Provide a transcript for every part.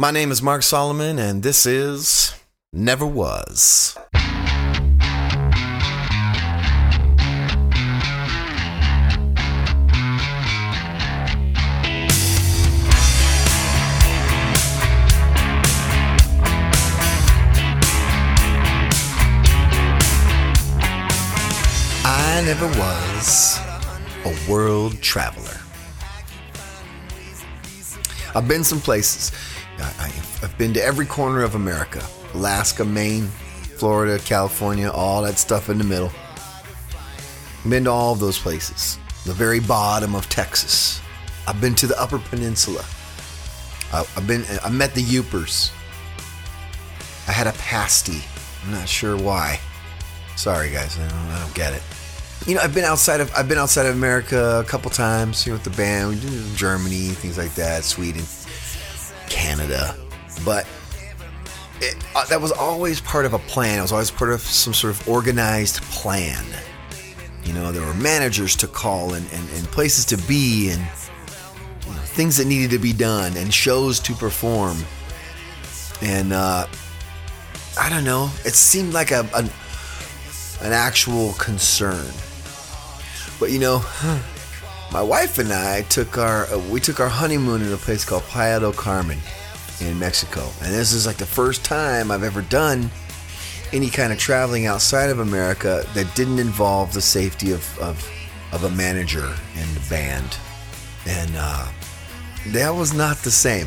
My name is Mark Solomon, and this is Never Was. I never was a world traveler. I've been some places. I, have been to every corner of America Alaska, Maine, Florida, California, all that stuff in the middle. Been to all of those places. The very bottom of Texas. I've been to the Upper Peninsula. I, I've been. I met the Yoopers. I had a pasty. I'm not sure why. Sorry, guys. I don't, I don't get it. You know, I've been outside of I've been outside of America a couple times. You know, with the band, we did Germany, things like that, Sweden, Canada, but it, uh, that was always part of a plan. It was always part of some sort of organized plan. You know, there were managers to call and, and, and places to be and you know, things that needed to be done and shows to perform. And uh, I don't know, it seemed like a, a an actual concern. But you know, my wife and I took our uh, we took our honeymoon in a place called Playa del Carmen in Mexico, and this is like the first time I've ever done any kind of traveling outside of America that didn't involve the safety of of, of a manager and band, and uh, that was not the same.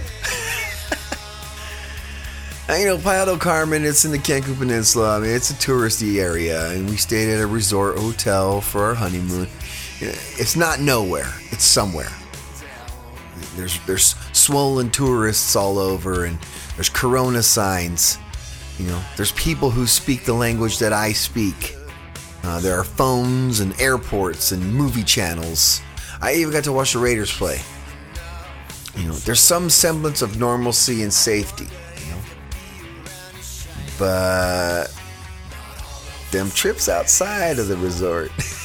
you know, Playa del Carmen, it's in the Cancun Peninsula. I mean, it's a touristy area, and we stayed at a resort hotel for our honeymoon. It's not nowhere; it's somewhere. There's there's swollen tourists all over, and there's Corona signs. You know, there's people who speak the language that I speak. Uh, there are phones and airports and movie channels. I even got to watch the Raiders play. You know, there's some semblance of normalcy and safety You know, but them trips outside of the resort.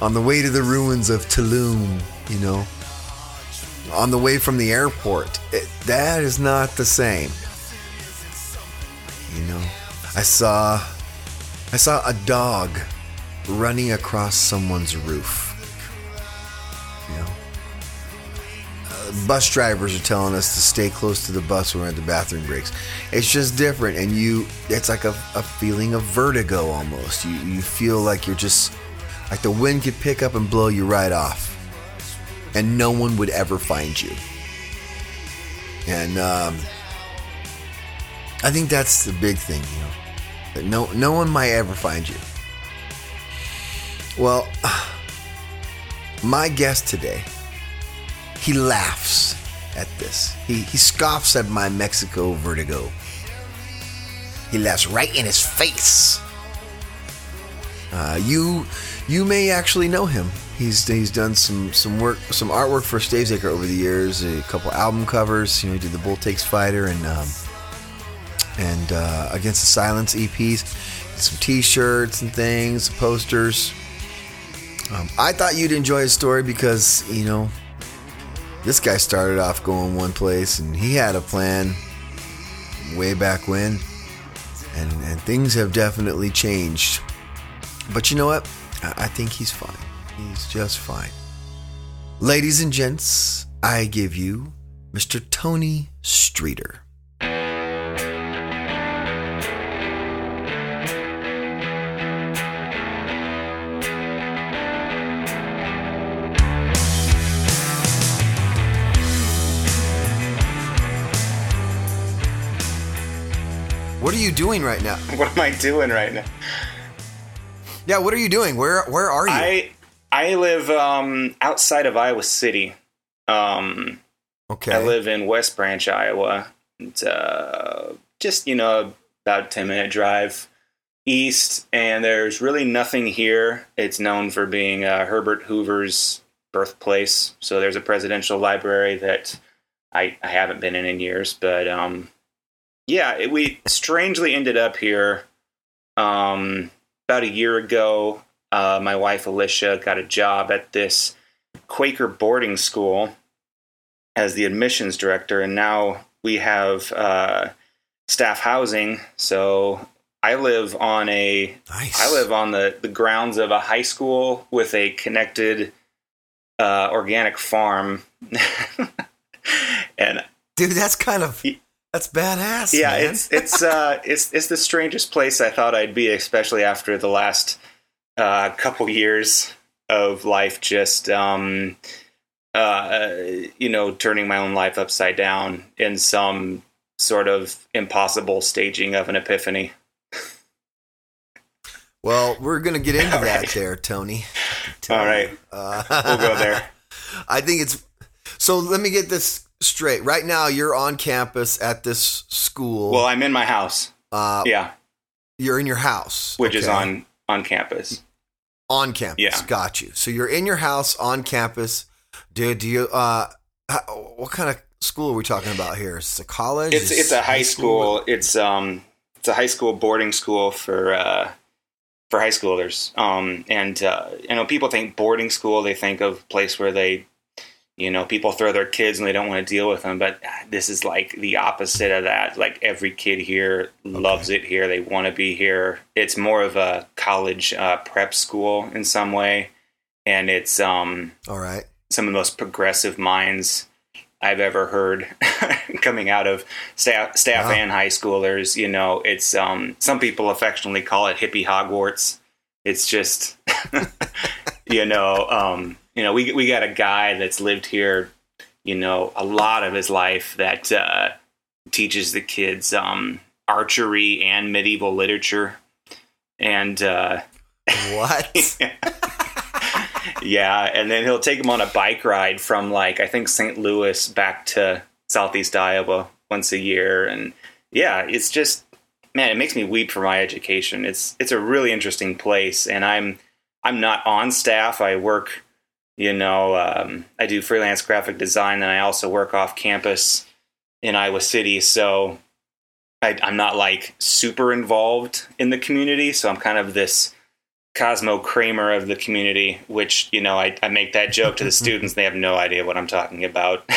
on the way to the ruins of Tulum, you know, on the way from the airport, it, that is not the same. You know, I saw, I saw a dog running across someone's roof. You know, uh, bus drivers are telling us to stay close to the bus when we're at the bathroom breaks. It's just different, and you, it's like a, a feeling of vertigo almost. You, you feel like you're just, like the wind could pick up and blow you right off, and no one would ever find you. And um, I think that's the big thing, you know, that no, no one might ever find you. Well, my guest today he laughs at this. He, he scoffs at my Mexico vertigo. He laughs right in his face. Uh, you you may actually know him. He's he's done some some work some artwork for Stavesacre over the years. A couple album covers. You know, he did the Bull Takes Fighter and um, and uh, Against the Silence EPs. Some T-shirts and things, posters. Um, I thought you'd enjoy his story because you know this guy started off going one place and he had a plan way back when. And, and things have definitely changed. But you know what? I, think he's fine. He's just fine. Ladies and gents, I give you Mr. Tony Streeter. What are you doing right now? What am I doing right now? Yeah, what are you doing? Where where are you? I I live um, outside of Iowa City. Um, okay. I live in West Branch, Iowa. It's uh, just you know about a ten minute drive east, and there's really nothing here. It's known for being uh, Herbert Hoover's birthplace. So there's a presidential library that I, I haven't been in in years, but um, yeah, it, we strangely ended up here um, about a year ago. Uh, my wife Alicia got a job at this Quaker boarding school, as the admissions director, and now we have uh, staff housing. So I live on a Nice. I live on the, the grounds of a high school with a connected uh, organic farm. and dude. That's kind of that's badass. yeah, man. it's it's uh it's it's the strangest place I thought I'd be, especially after the last uh, couple years of life just um uh you know turning my own life upside down in some sort of impossible staging of an epiphany. well, we're gonna get into All that right. there, Tony. All right. Uh, We'll go there. I think it's so. Let me get this straight. Right now, you're on campus at this school. Well, I'm in my house. uh, Yeah, you're in your house, which is on on campus. on campus. Yeah. got you. So you're in your house on campus, dude. Do you? Uh, how, what kind of school are we talking about here? Is it a college? It's it's a high school? school. It's um it's a high school boarding school for uh for high schoolers. Um and uh you know people think boarding school they think of place where they you know people throw their kids and they don't want to deal with them but this is like the opposite of that like every kid here loves it here they want to be here it's more of a college uh, prep school in some way and it's um All right. some of the most progressive minds I've ever heard coming out of staff, staff Wow. and high schoolers. You know, it's um, some people affectionately call it hippie Hogwarts. It's just, you know, um, you know, we we got a guy that's lived here, you know, a lot of his life that uh, teaches the kids um, archery and medieval literature, and. Uh, What? yeah, and then he'll take him on a bike ride from like I think St. Louis back to Southeast Iowa once a year, and yeah, it's just man, it makes me weep for my education. It's it's a really interesting place, and I'm I'm not on staff. I work, you know, um, I do freelance graphic design, and I also work off campus in Iowa City, so. I, I'm not like super involved in the community, so I'm kind of this Cosmo Kramer of the community, which, you know, I, I make that joke to the students. They have no idea what I'm talking about.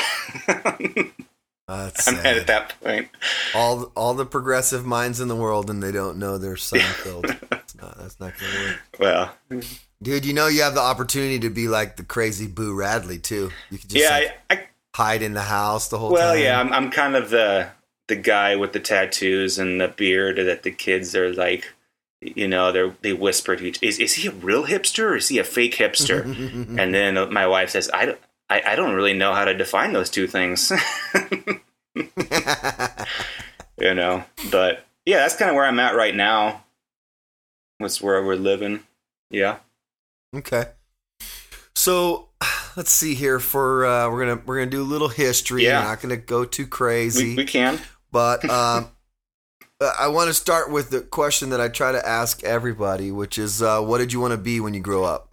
I'm sad. at that point. all all the progressive minds in the world, and they don't know their Seinfeld. It's not, that's not gonna work. Well, Dude, you know you have the opportunity to be like the crazy Boo Radley too. You could just yeah, like, I, I, hide in the house the whole well, time. Well, yeah, I'm, I'm kind of the the guy with the tattoos and the beard that the kids are like, you know, they they whisper to each. Is is he a real hipster or is he a fake hipster? and then my wife says, I don't. I, I don't really know how to define those two things, you know. But yeah, that's kind of where I'm at right now. That's where we're living. Yeah. Okay. So let's see here. For uh, we're gonna we're gonna do a little history. Yeah. We're not gonna go too crazy, We, we can. but um, uh, I want to start with the question that I try to ask everybody, which is, uh, what did you want to be when you grow up?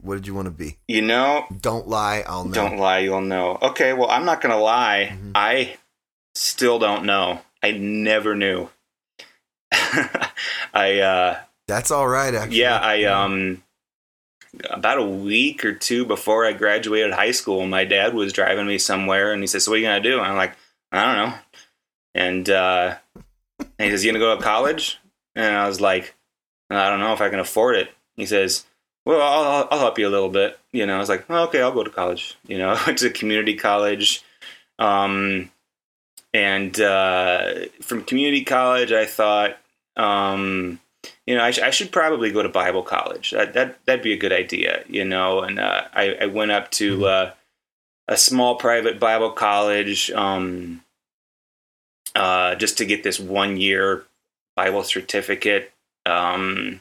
What did you want to be? You know, Don't lie. I'll know. don't lie, you'll know. Okay, well, I'm not going to lie. Mhm. I still don't know. I never knew. I, uh, That's all right. Actually. yeah, I, um, about a week or two before I graduated high school, my dad was driving me somewhere and he says, So what are you going to do? And I'm like, I don't know. And, uh, and he says, You going to go to college? And I was like, I don't know if I can afford it. He says, Well, I'll, I'll help you a little bit. You know, I was like, well, Okay, I'll go to college. You know, to community college. Um, and uh, from community college, I thought, um, you know, I, sh- I should probably go to Bible college. That that that'd be a good idea, you know. And uh, I, I went up to uh, a small private Bible college um, uh, just to get this one year Bible certificate. Um,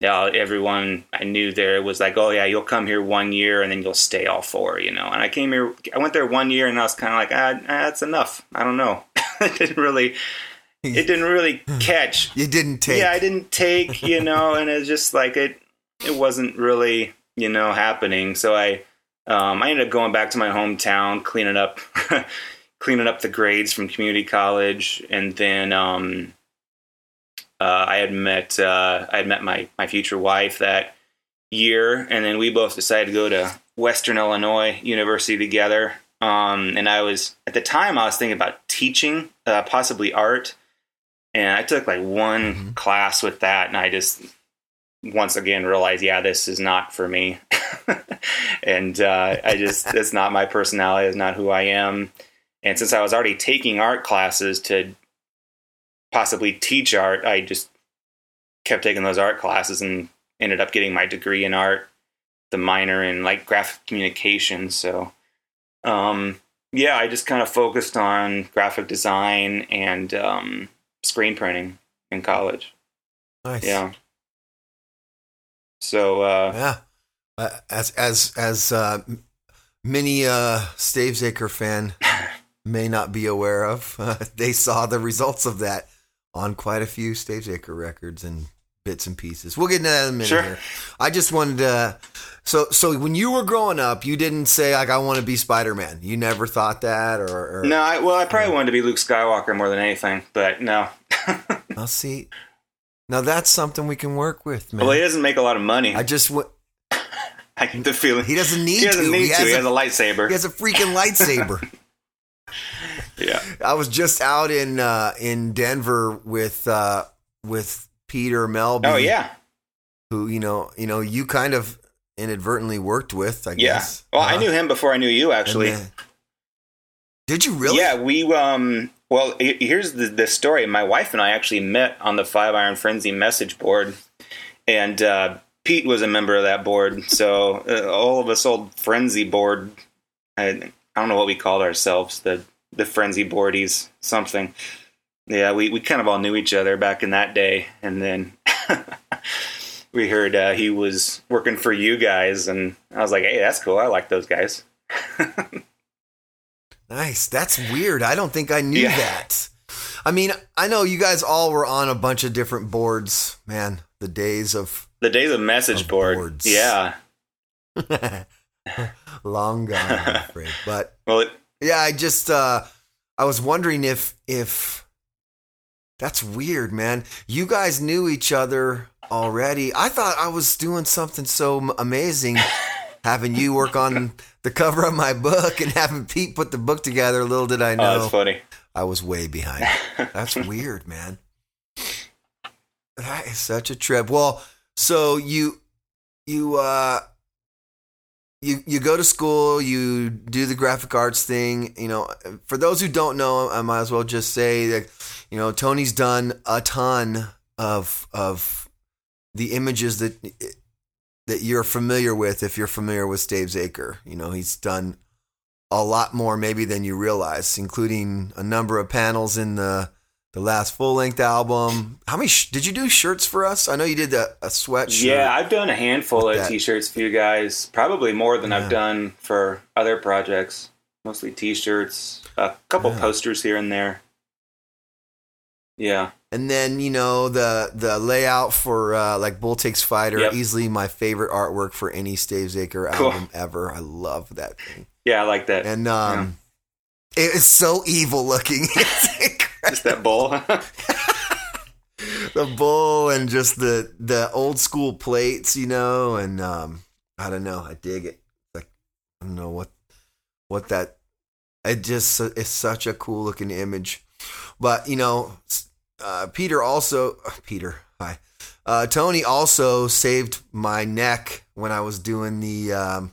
yeah, everyone I knew there was like, "Oh yeah, you'll come here one year and then you'll stay all four, you know. And I came here, I went there one year, and I was kind of like, ah, ah, "That's enough." I don't know. I didn't really, it didn't really catch You didn't take. yeah, I didn't take, you know, and it's just like it it wasn't really, you know, happening. So I um I ended up going back to my hometown, cleaning up cleaning up the grades from community college and then um uh, I had met uh, I had met my my future wife that year, and then we both decided to go to Western Illinois University together. Um, and I was at the time I was thinking about teaching, uh, possibly art, and I took like one Mhm. class with that, and I just once again realized, yeah, this is not for me, and uh, I just it's not my personality, it's not who I am. And since I was already taking art classes to possibly teach art, I just kept taking those art classes and ended up getting my degree in art, the minor in like graphic communication. So, um, yeah, I just kind of focused on graphic design and um, screen printing in college. Nice. Yeah. So, uh, Yeah. Uh, as as as uh, many uh, Stavesacre fan may not be aware of, uh, they saw the results of that on quite a few Stavesacre records and bits and pieces. We'll get into that in a minute. Sure. Here. I just wanted to. So so when you were growing up, you didn't say like I want to be Spider Man. You never thought that, or, or no, I, well, I probably wanted to be Luke Skywalker more than anything, but no. I'll see. Now that's something we can work with, man. well, he doesn't make a lot of money. I I, just w- get the feeling he doesn't need he doesn't to. need he, to. Has He a, has a lightsaber. he has a freaking lightsaber. yeah. I was just out in uh, in Denver with uh, with Peter Melby. Oh yeah. who you know you know you kind of inadvertently worked with. I Yeah. guess. Well, I Uh, knew him before I knew you, actually. then- did you really? Yeah, we um. Well, here's the the story. My wife and I actually met on the Five Iron Frenzy message board, and uh, Pete was a member of that board. So uh, all of us old Frenzy board. I, I don't know what we called ourselves. The the Frenzy boardies something. Yeah, we, we kind of all knew each other back in that day, and then we heard uh, he was working for you guys, and I was like, "Hey, that's cool. I like those guys." Nice. That's weird. I don't think I knew Yeah. that. I mean, I know you guys all were on a bunch of different boards. Man, the days of The days of message Of board. boards. Yeah. long gone, I'm afraid. But Well, it, yeah, I just uh I was wondering if if that's weird, man. You guys knew each other already. I thought I was doing something so amazing having you work on the cover of my book and having Pete put the book together. Little did I know. oh, know that's funny. I was way behind. That's weird, man. That is such a trip. Well, so you you uh you you go to school, you do the graphic arts thing, you know, for those who don't know, I might as well just say that you know, Tony's done a ton of of the images that that you're familiar with if you're familiar with Stavesacre. You know, he's done a lot more maybe than you realize, including a number of panels in the the last full length album. How many sh- did you do shirts for us? I know you did a, a sweatshirt. Yeah, I've done a handful of that. t-shirts for you guys. Probably more than Yeah. I've done for other projects. Mostly t-shirts, a couple Yeah. posters here and there. Yeah. And then you know the the layout for uh, like Bull Takes Fighter, Yep. easily my favorite artwork for any Stavesacre Cool. album ever. I love that thing, Yeah, I like that. and um, it is so evil looking. Just that bowl. the bull and just the the old school plates, you know, and um, I don't know, I dig it. Like I don't know what what that. It just it's such a cool looking image, but you know, uh, Peter also Peter hi, uh, Tony also saved my neck when I was doing the um,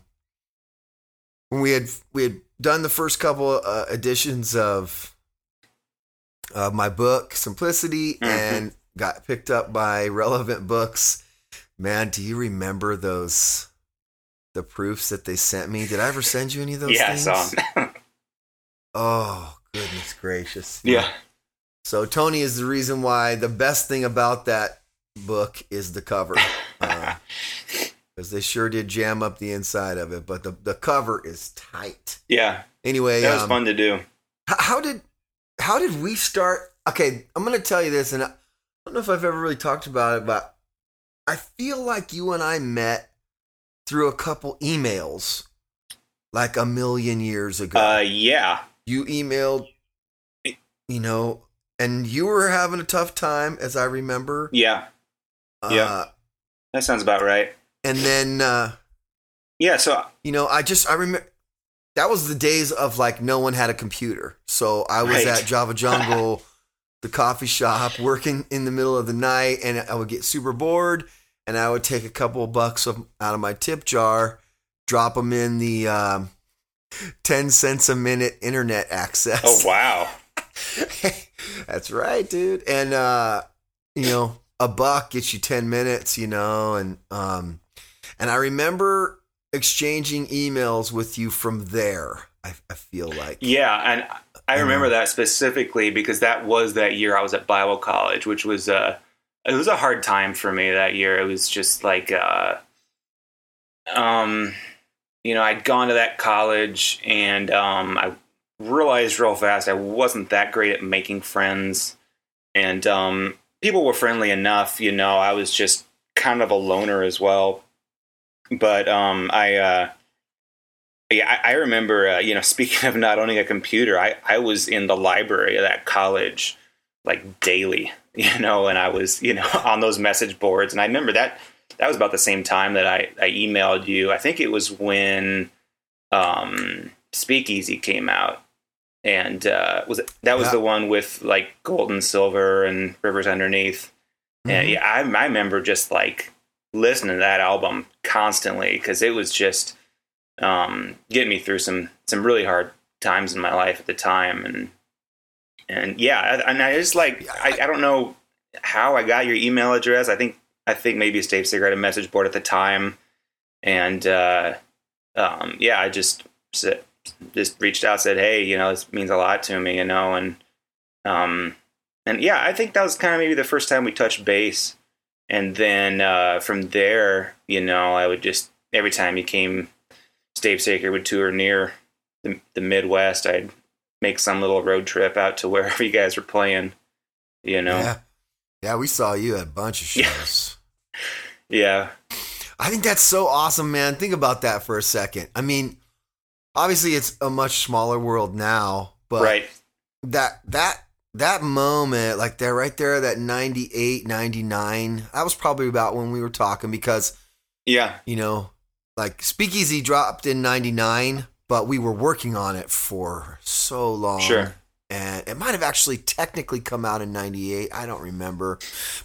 when we had we had done the first couple uh, editions of uh, my book Simplicity Mhm. and got picked up by Relevant Books. Man, do you remember those the proofs that they sent me? Did I ever send you any of those yeah, things? Oh, goodness gracious. yeah. So Tony is the reason why the best thing about that book is the cover. Because they sure did jam up the inside of it, but the, the cover is tight. yeah. Anyway, That was um, fun to do. H- how did how did we start? Okay, I'm gonna tell you this, and I don't know if I've ever really talked about it, but I feel like you and I met through a couple emails, like a million years ago. Uh, yeah. you emailed, you know, and you were having a tough time, as I remember. Yeah. Uh, Yeah. That sounds about right. And then, uh, Yeah. So you know, I just I remember. That was the days of like no one had a computer. So I was Right. at Java Jungle, the coffee shop, working in the middle of the night, and I would get super bored, and I would take a couple of bucks of, out of my tip jar, drop them in the um, ten cents a minute internet access. Oh wow. That's right, dude. And uh, you know, a buck gets you ten minutes, you know, and um, and I remember exchanging emails with you from there. I, I feel like, Yeah, and I remember that specifically because that was that year I was at Bible college, which was uh it was a hard time for me that year. It was just like uh um you know, I'd gone to that college and um I realized real fast I wasn't that great at making friends and um people were friendly enough, you know, I was just kind of a loner as well. But um I uh yeah, I, I remember, uh, you know, speaking of not owning a computer, I, I was in the library of that college like daily, you know, and I was, you know, on those message boards. And I remember that that was about the same time that I, I emailed you. I think it was when um, Speakeasy came out. And uh, was it, that was Yeah. the one with like gold and silver and rivers underneath. And Mhm. yeah, I, I remember just like listening to that album constantly because it was just um, getting me through some some really hard times in my life at the time, and and yeah, and I just like I, I don't know how I got your email address. I think I think maybe Stavesacre a message board at the time, and uh, um, yeah, I just just reached out, said, hey, you know, this means a lot to me, you know, and um, and yeah, I think that was kind of maybe the first time we touched base, and then uh, from there, you know, I would just every time you came Stavesacre would tour near the, the Midwest, I'd make some little road trip out to wherever you guys were playing. You know, yeah, yeah, we saw you at a bunch of Yeah. shows. yeah, I think that's so awesome, man. Think about that for a second. I mean, obviously it's a much smaller world now, but right, that that that moment like there right there that 98 99 that was probably about when we were talking because yeah, you know like speakeasy dropped in 99 but we were working on it for so long. Sure. and it might have actually technically come out in 98 i don't remember.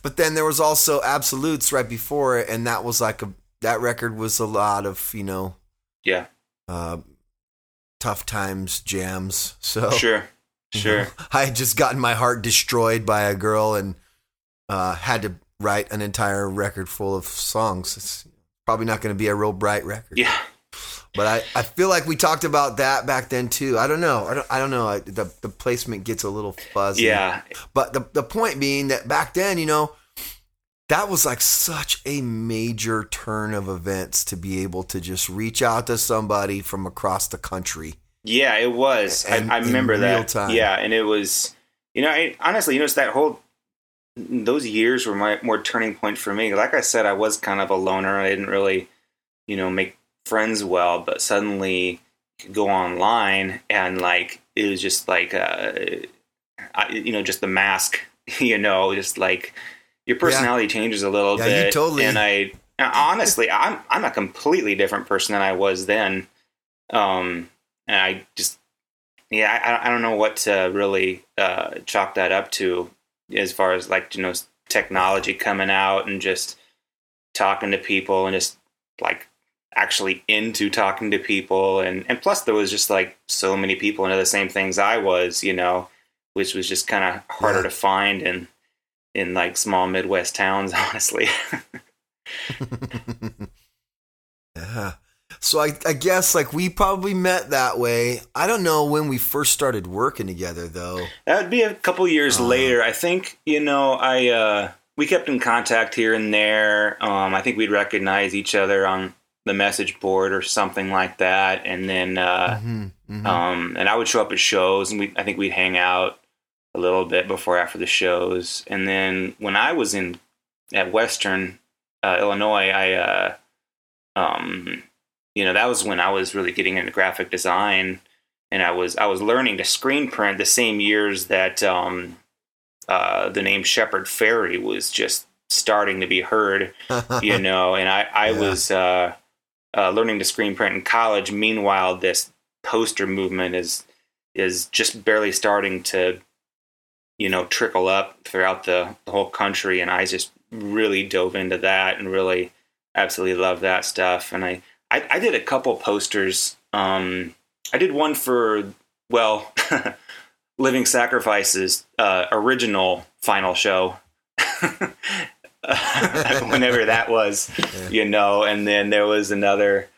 But then there was also absolutes right before it and that was like a that record was a lot of you know yeah, uh tough times jams. So sure, sure, I had just gotten my heart destroyed by a girl and uh, had to write an entire record full of songs. It's probably not going to be a real bright record. yeah, But I, I feel like we talked about that back then too. I don't know. I don't, I don't know. I, the, the placement gets a little fuzzy. yeah, But the, the point being that back then, you know, that was like such a major turn of events to be able to just reach out to somebody from across the country. Yeah. It was. And I, I remember that. time. Yeah, and it was. You know, I, honestly, you know, it's that whole. Those years were my more turning point for me. Like I said, I was kind of a loner. I didn't really, you know, make friends well. But suddenly, go online and like it was just like, uh, I, you know, just the mask. You know, just like your personality changes a little Yeah, you totally- And I honestly, I'm I'm a completely different person than I was then. Um, and I just, yeah, I, I don't know what to really uh, chalk that up to as far as like you know technology coming out and just talking to people and just like actually into talking to people and and plus there was just like so many people into the same things I was, you know, which was just kind of harder to find in in like small Midwest towns, honestly. Yeah. So I, I guess like we probably met that way. I don't know when we first started working together though. That would be a couple years Uh. later. I think you know I uh, we kept in contact here and there. Um, I think we'd recognize each other on the message board or something like that, and then uh, Mhm, mhm. um, and I would show up at shows, and we I think we'd hang out a little bit before after the shows, and then when I was in at Western uh, Illinois, I uh, um, you know that was when I was really getting into graphic design, and I was I was learning to screen print the same years that um, uh, the name Shepard Fairey was just starting to be heard you know and i i Yeah. was uh, uh learning to screen print in college meanwhile this poster movement is is just barely starting to you know trickle up throughout the, the whole country and i just really dove into that and really absolutely love that stuff and i i, I did a couple posters um i did one for well living sacrifices uh original final show whenever that was Yeah. you know and then there was another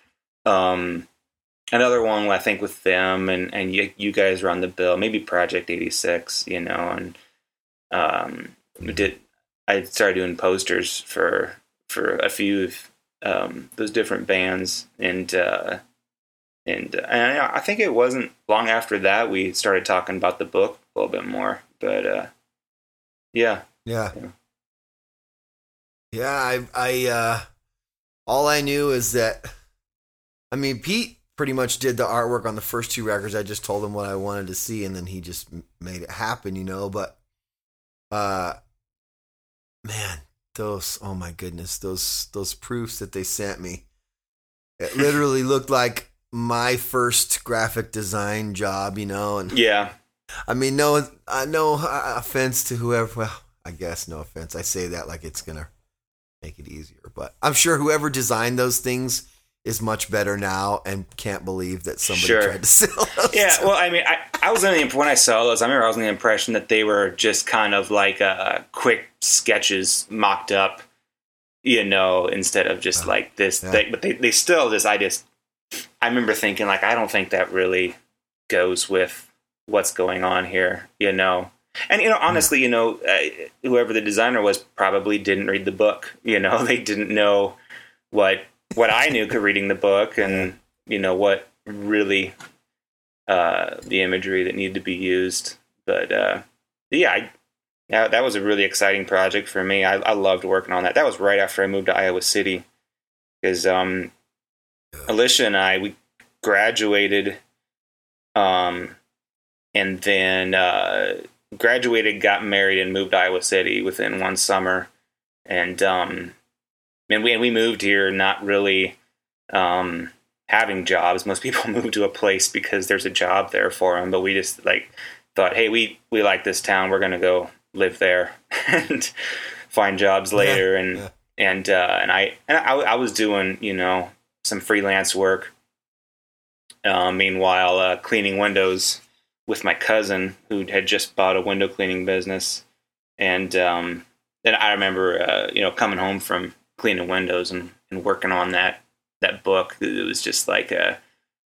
um another one I think with them and and you, you guys run the bill, maybe Project 86, you know, and um we did I started doing posters for for a few of um those different bands and uh and and I think it wasn't long after that we started talking about the book a little bit more, but uh yeah. Yeah. Yeah. Yeah, I I uh all I knew is that I mean Pete pretty much did the artwork on the first two records. I just told him what I wanted to see and then he just made it happen, you know, but uh man, those oh my goodness, those those proofs that they sent me. It literally looked like my first graphic design job, you know, and Yeah. I mean, no, uh, no offense to whoever. Well, I guess no offense. I say that like it's gonna make it easier, but I'm sure whoever designed those things is much better now and can't believe that somebody Sure. tried to sell those. Yeah, well, I mean, I, I was under the when I saw those, I remember I was under the impression that they were just kind of like uh, quick sketches mocked up, you know, instead of just Uh, like this. yeah. Thing. But they, they still just, I just, I remember thinking like, I don't think that really goes with what's going on here, you know. And you know, honestly, you know, uh, whoever the designer was probably didn't read the book. You know, they didn't know what what I knew reading the book, and you know what really uh, the imagery that needed to be used. But uh, yeah, I, yeah, that was a really exciting project for me. I, I loved working on that. That was right after I moved to Iowa City because um, Alicia and I we graduated, um, and then uh, graduated, got married, and moved to Iowa City within one summer, and um, and we and we moved here not really um, having jobs. Most people move to a place because there's a job there for them, but we just like thought, hey, we we like this town, we're gonna go live there and find jobs later, and yeah. and uh, and I and I, I was doing you know some freelance work. Uh, meanwhile, uh, cleaning windows with my cousin who had just bought a window cleaning business, and um, then I remember uh, you know coming home from cleaning windows and, and working on that that book. It was just like a,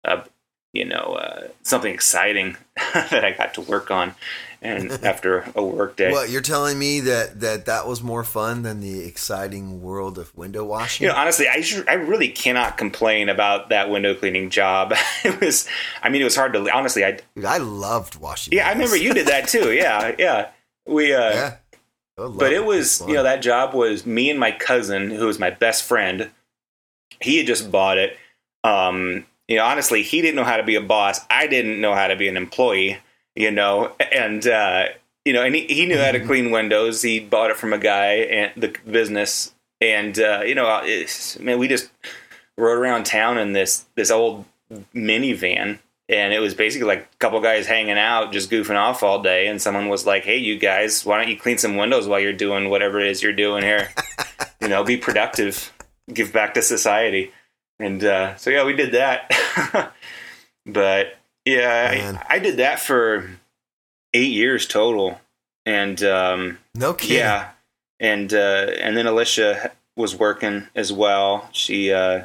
a you know uh, something exciting that I got to work on, and after a work day. What you're telling me that that that was more fun than the exciting world of window washing? You know, honestly, I sure- I really cannot complain about that window cleaning job. it was, I mean, it was hard to honestly. I Dude, I loved washing. yeah, I remember you did that too. Yeah, yeah. We uh, Yeah. But it was you know that job was me and my cousin who was my best friend. He had just bought it. Um you know honestly he didn't know how to be a boss. I didn't know how to be an employee you know and uh you know and he, he knew how to Mhm. clean windows. He bought it from a guy and the business. And uh you know man we just rode around town in this this old minivan and it was basically like a couple guys hanging out just goofing off all day. And someone was like hey you guys why don't you clean some windows while you're doing whatever it is you're doing here? You know be productive. Give back to society. And uh, so yeah we did that. But yeah I, I did that for eight years total. And um, no kidding. yeah, and uh, and then Alicia was working as well. She uh,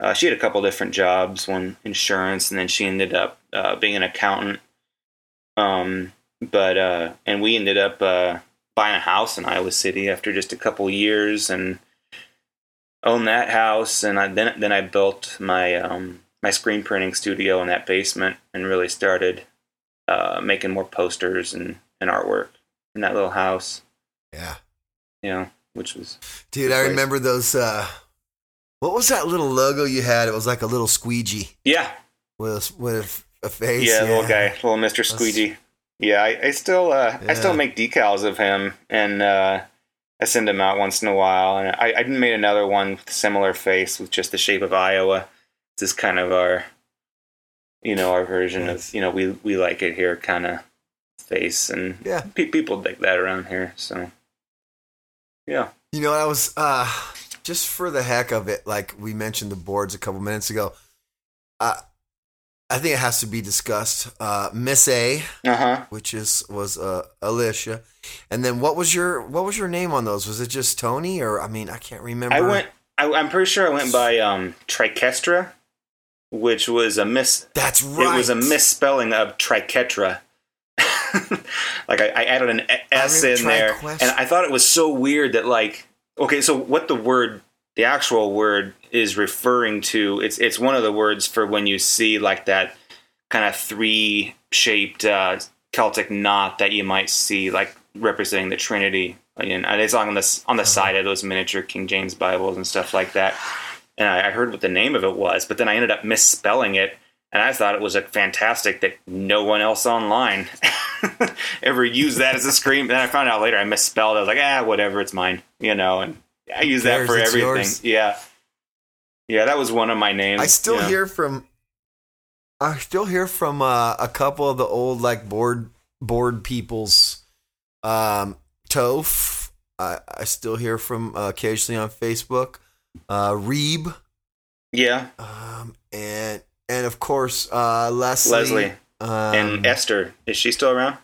uh, she had a couple different jobs, one insurance, and then she ended up uh, being an accountant. Um, but uh, and we ended up uh, buying a house in Iowa City after just a couple years, and owned that house. And I, then then I built my um, my screen printing studio in that basement, and really started uh, making more posters and, and artwork in that little house, Yeah. you know, which was Dude, I place. remember those uh what was that little logo you had? It was like a little squeegee yeah, with with a face. yeah, little guy, little Mister Squeegee. Yeah, I, I still uh, I still make decals of him, and uh, I send them out once in a while. And I, I made another one with a similar face with just the shape of Iowa. This is kind of our you know, our version Nice. of you know we we like it here kind of face, and Yeah. pe- people dig that around here. So yeah, You know, I was uh just for the heck of it, like we mentioned the boards a couple minutes ago. Uh, I think it has to be discussed. Uh, Miss A, uh huh. which is was uh, Alicia, and then what was your what was your name on those? Was it just Tony, or I mean, I can't remember. I went. I, I'm pretty sure I went by um, Triquestra, which was a miss. That's right. It was a misspelling of triquetra. like I, I added an S in there, and I thought it was so weird that like okay, so what the word, the actual word is referring to? It's it's one of the words for when you see like that kind of three shaped uh, Celtic knot that you might see like representing the Trinity. And it's on the on the side of those miniature King James Bibles and stuff like that. And I, I heard what the name of it was, but then I ended up misspelling it and I thought it was a fantastic that no one else online ever used that as a screen. Then I found out later I misspelled. it. I was like, ah, whatever, it's mine, you know. And I use that for everything. yours. Yeah, yeah, that was one of my names. I still hear from. I still hear from uh, a couple of the old like board board peoples. Um, Toph. I, I still hear from uh, occasionally on Facebook. Uh, Reeb. Yeah, Um, and and of course uh, Leslie. Leslie Um, and Esther is she still around?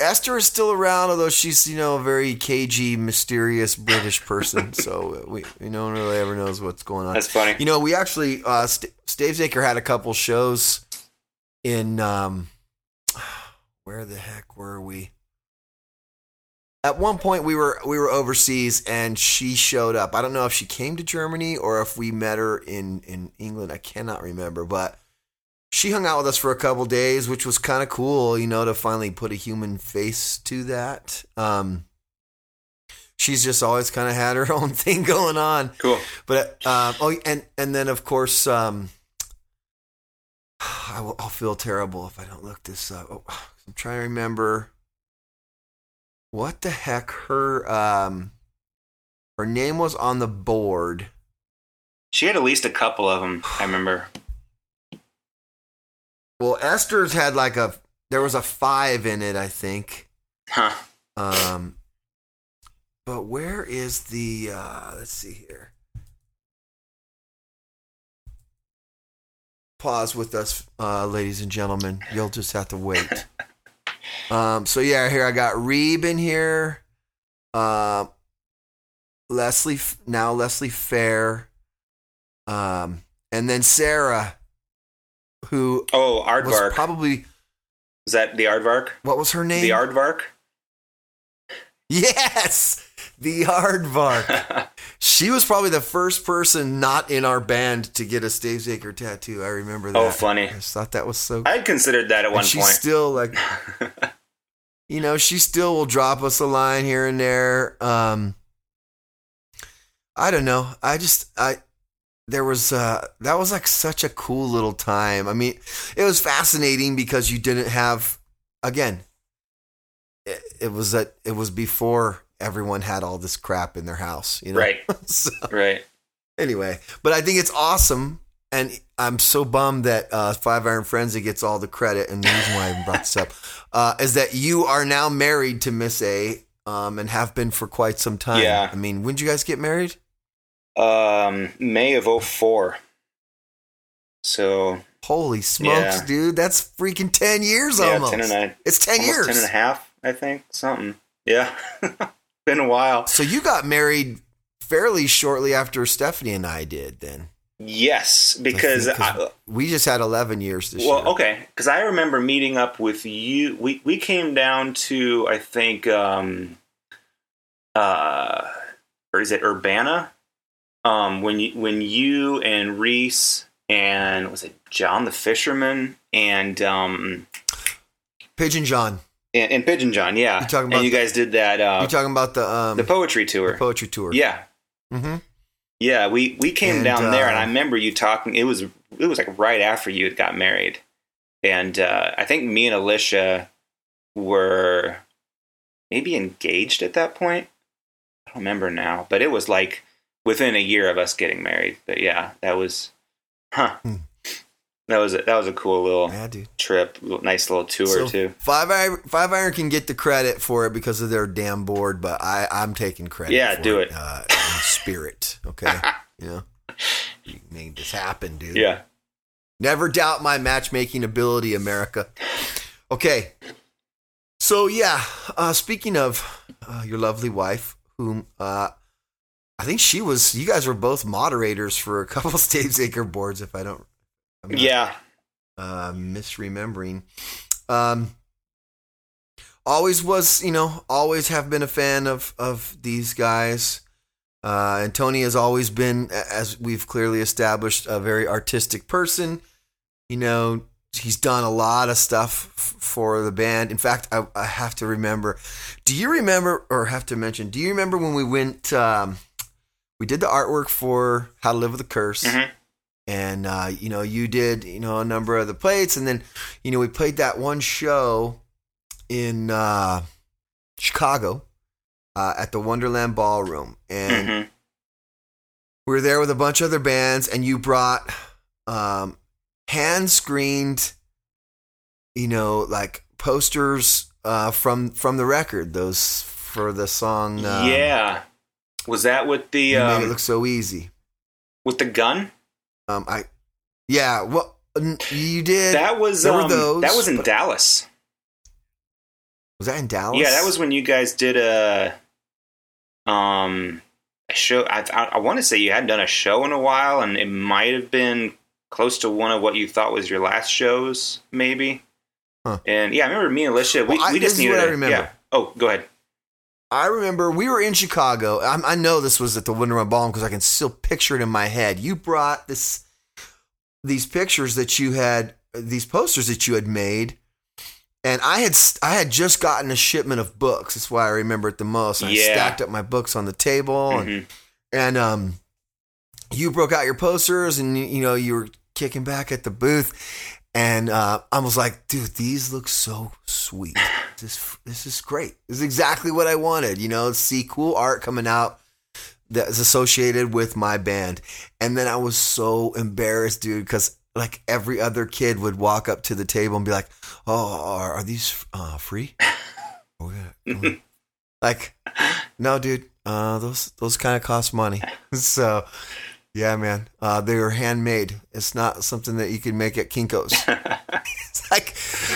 Esther is still around, although she's you know a very cagey, mysterious British person. so we, we no one really ever knows what's going on. That's funny. You know, we actually uh, St- Stavesacre had a couple shows in um, where the heck were we? At one point, we were we were overseas, and she showed up. I don't know if she came to Germany or if we met her in in England. I cannot remember, but she hung out with us for a couple days, which was kind of cool. You know, to finally put a human face to that. Um, she's just always kind of had her own thing going on. Cool. But um, oh, and and then of course, um, I will, I'll feel terrible if I don't look this up. Oh, I'm trying to remember what the heck her um her name was on the board. She had at least a couple of them. I remember. Well, Esther's had like a there was a five in it, I think. Huh. Um, but where is the? Uh, let's see here. Pause with us, uh, ladies and gentlemen. You'll just have to wait. um, so yeah, here I got Reeb in here. Um, Leslie now Leslie Fair. Um, and then Sarah, who Oh, was Aardvark. probably Is that the Aardvark? what was her name? The Aardvark? Yes, the Aardvark. she was probably the first person not in our band to get a Stavesacre tattoo. I remember that. Oh, funny. I just thought that was so. I considered that at one and she's point. still like, you know, she still will drop us a line here and there. Um, I don't know. I just I there was uh that was like such a cool little time. I mean, it was fascinating because you didn't have again. It, it was that it was before everyone had all this crap in their house, you know. Right. so right. anyway, but I think it's awesome, and I'm so bummed that uh, Five Iron Frenzy gets all the credit. And the reason why I brought this up uh, is that you are now married to Miss A, um, and have been for quite some time. Yeah. I mean, when did you guys get married? Um, May of 04. So, Holy smokes, Yeah. dude! That's freaking ten years yeah, almost. 10 and a, it's ten almost years. 10 and a half, I think. Something. Yeah. Been a while. So you got married fairly shortly after Stephanie and I did. Then Yes, because I I, we just had eleven years this well, year. okay, because I remember meeting up with you. We we came down to I think, um, uh, or is it Urbana? Um, when you when you and Reese and was it John the fisherman and um Pigeon John. And, and Pigeon John, yeah, You talking about and you the- guys did that uh, You're talking about the um the poetry tour, the poetry tour. yeah. Mm-hmm. Yeah, we we came And, down there, and uh, I remember you talking. It was it was like right after you had got married, and uh, I think me and Alicia were maybe engaged at that point. I don't remember now, but it was like within a year of us getting married. But yeah, that was, huh? Hmm. That was a, that was a cool little Yeah, trip, nice little tour So too. Five Iron, Five Iron can get the credit for it because of their damn board, but I, I'm taking credit. Yeah, for do it, it. uh, spirit. Okay, you know, you made this happen, dude. Yeah, Never doubt my matchmaking ability, America. Okay. So yeah, uh, speaking of uh, your lovely wife, whom uh, I think she was, you guys were both moderators for a couple of Acre boards, if I don't, I'm yeah, uh, misremembering. Um, always was, you know, always have been a fan of of these guys. Uh, and Tony has always been, as we've clearly established, a very artistic person. You know, he's done a lot of stuff f- for the band. In fact, I, I have to remember. Do you remember, or have to mention? Do you remember when we went? Um, we did the artwork for How to Live with a Curse Mhm. And uh, you know you did you know a number of the plates and then you know we played that one show in uh, chicago uh, at the wonderland ballroom and Mhm. we were there with a bunch of other bands and you brought um, hand screened you know like posters uh, from from the record those for the song um, yeah. Was that with the you made it um, look so easy with the gun? Um, i yeah well you did That was um, those, that was in but- Dallas. was that in dallas Yeah, that was when you guys did a um a show. I I, I want to say you hadn't done a show in a while, and it might have been close to one of what you thought was your last shows, maybe. Huh. And yeah, I remember me and Alicia. We, Well, I- we this just is needed. what I a-. Yeah. Oh, go ahead. I remember we were in Chicago. I, I know this was at the Wonderland Ballroom because I can still picture it in my head. You brought this, these pictures that you had, these posters that you had made, and I had I had just gotten a shipment of books. That's why I remember it the most. I Yeah. stacked up my books on the table, and, Mhm. and um, you broke out your posters, and you know you were kicking back at the booth, and uh, I was like, dude, these look so sweet. This this is great. This is exactly what I wanted. You know, see cool art coming out that is associated with my band, and then I was so embarrassed, dude, because like every other kid would walk up to the table and be like, "Oh, are, are these uh, free?" Oh, yeah. Like, no, dude. Uh, those those kind of cost money. so, yeah, man. Uh, they were handmade. It's not something that you can make at Kinkos. it's like,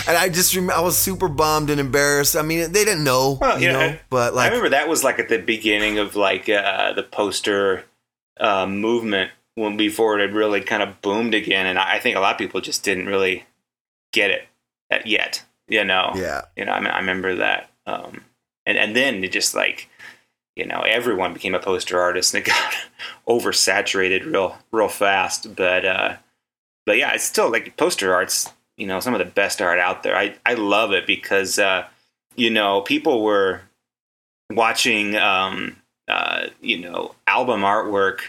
and I just remember I was super bummed and embarrassed. I mean, they didn't know, Well, you yeah, know, I- but I remember that was like at the beginning of like uh, the poster uh, movement when before it had really kind of boomed again, and I I think a lot of people just didn't really get it uh, yet. You know, yeah, you know, I, me- I remember that, um, and and then it just like you know everyone became a poster artist and it got oversaturated real real fast. But uh, but yeah, it's still like poster art's you know some of the best art out there. I I love it because uh, you know people were watching um, uh, you know album artwork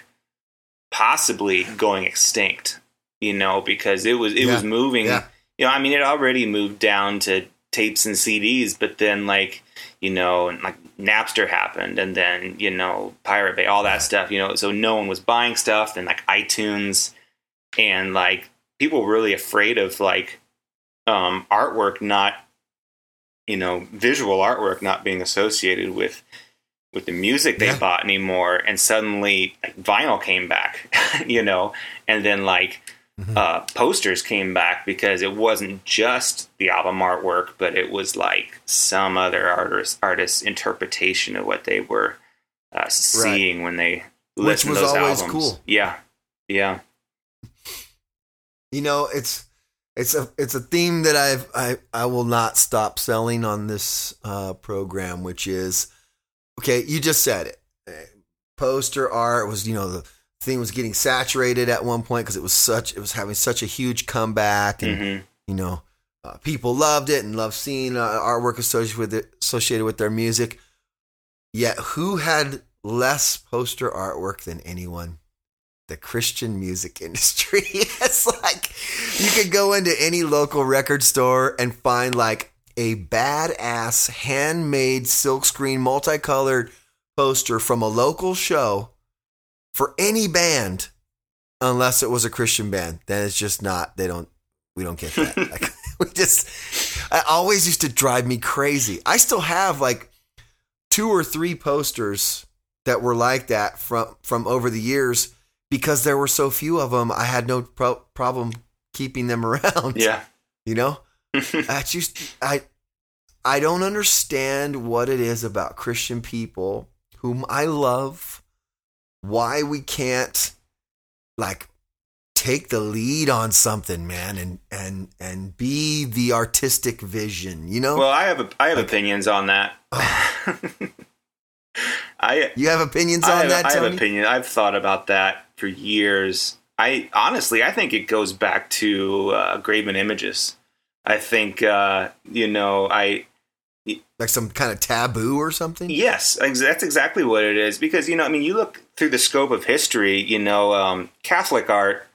possibly going extinct. You know because it was it was moving yeah, you know, I mean, it already moved down to tapes and CDs, but then like, you know, and like Napster happened, and then you know, Pirate Bay, all that stuff. You know, so no one was buying stuff, and like iTunes, and like people were really afraid of like um, artwork not, you know, visual artwork not being associated with with the music they Yeah. bought anymore, and suddenly like, vinyl came back, you know, and then like Mhm. uh, posters came back because it wasn't just the album artwork, but it was like some other artist artist's interpretation of what they were uh, seeing when they Which listened was to those always albums. cool. Yeah, yeah, you know, it's it's a it's a theme that I've I I will not stop selling on this uh, program, which is okay. You just said it. Uh, Poster art was you know the thing was getting saturated at one point because it was such it was having such a huge comeback and hmm you know uh, people loved it and loved seeing uh, artwork associated with it associated with their music. Yet who had less poster artwork than anyone? The christian music industry. It's like you could go into any local record store and find like a badass handmade silkscreen multicolored poster from a local show for any band unless it was a Christian band. Then it's just not. They don't. We don't get that. like, we just. I always used to drive me crazy. I still have like two or three posters that were like that from from over the years because there were so few of them. I had no pro- problem keeping them around. Yeah. You know, I just I I don't understand what it is about Christian people whom I love. Why we can't like take the lead on something, man, and and and be the artistic vision. You know, Well, I have I have Like- opinions on that. I you have opinions on have, that, I have opinions. I've thought about that for years. I honestly, I think it goes back to uh, graven images. I think uh, you know, I like some kind of taboo or something. yes, that's exactly what it is. Because you know, I mean, you look through the scope of history. You know, um, Catholic art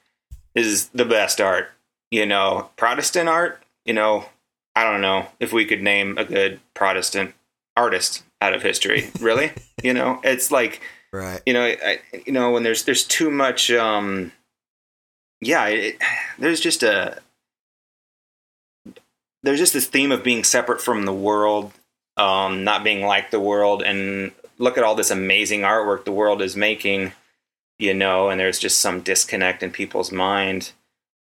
is the best art. You know, Protestant art. You know, I don't know if we could name a good Protestant artist out of history. Really, you know, it's like Right. you know, I, you know, when there's there's too much, um, yeah, it, there's just a there's just this theme of being separate from the world, um, not being like the world, and look at all this amazing artwork the world is making, you know, and there's just some disconnect in people's mind.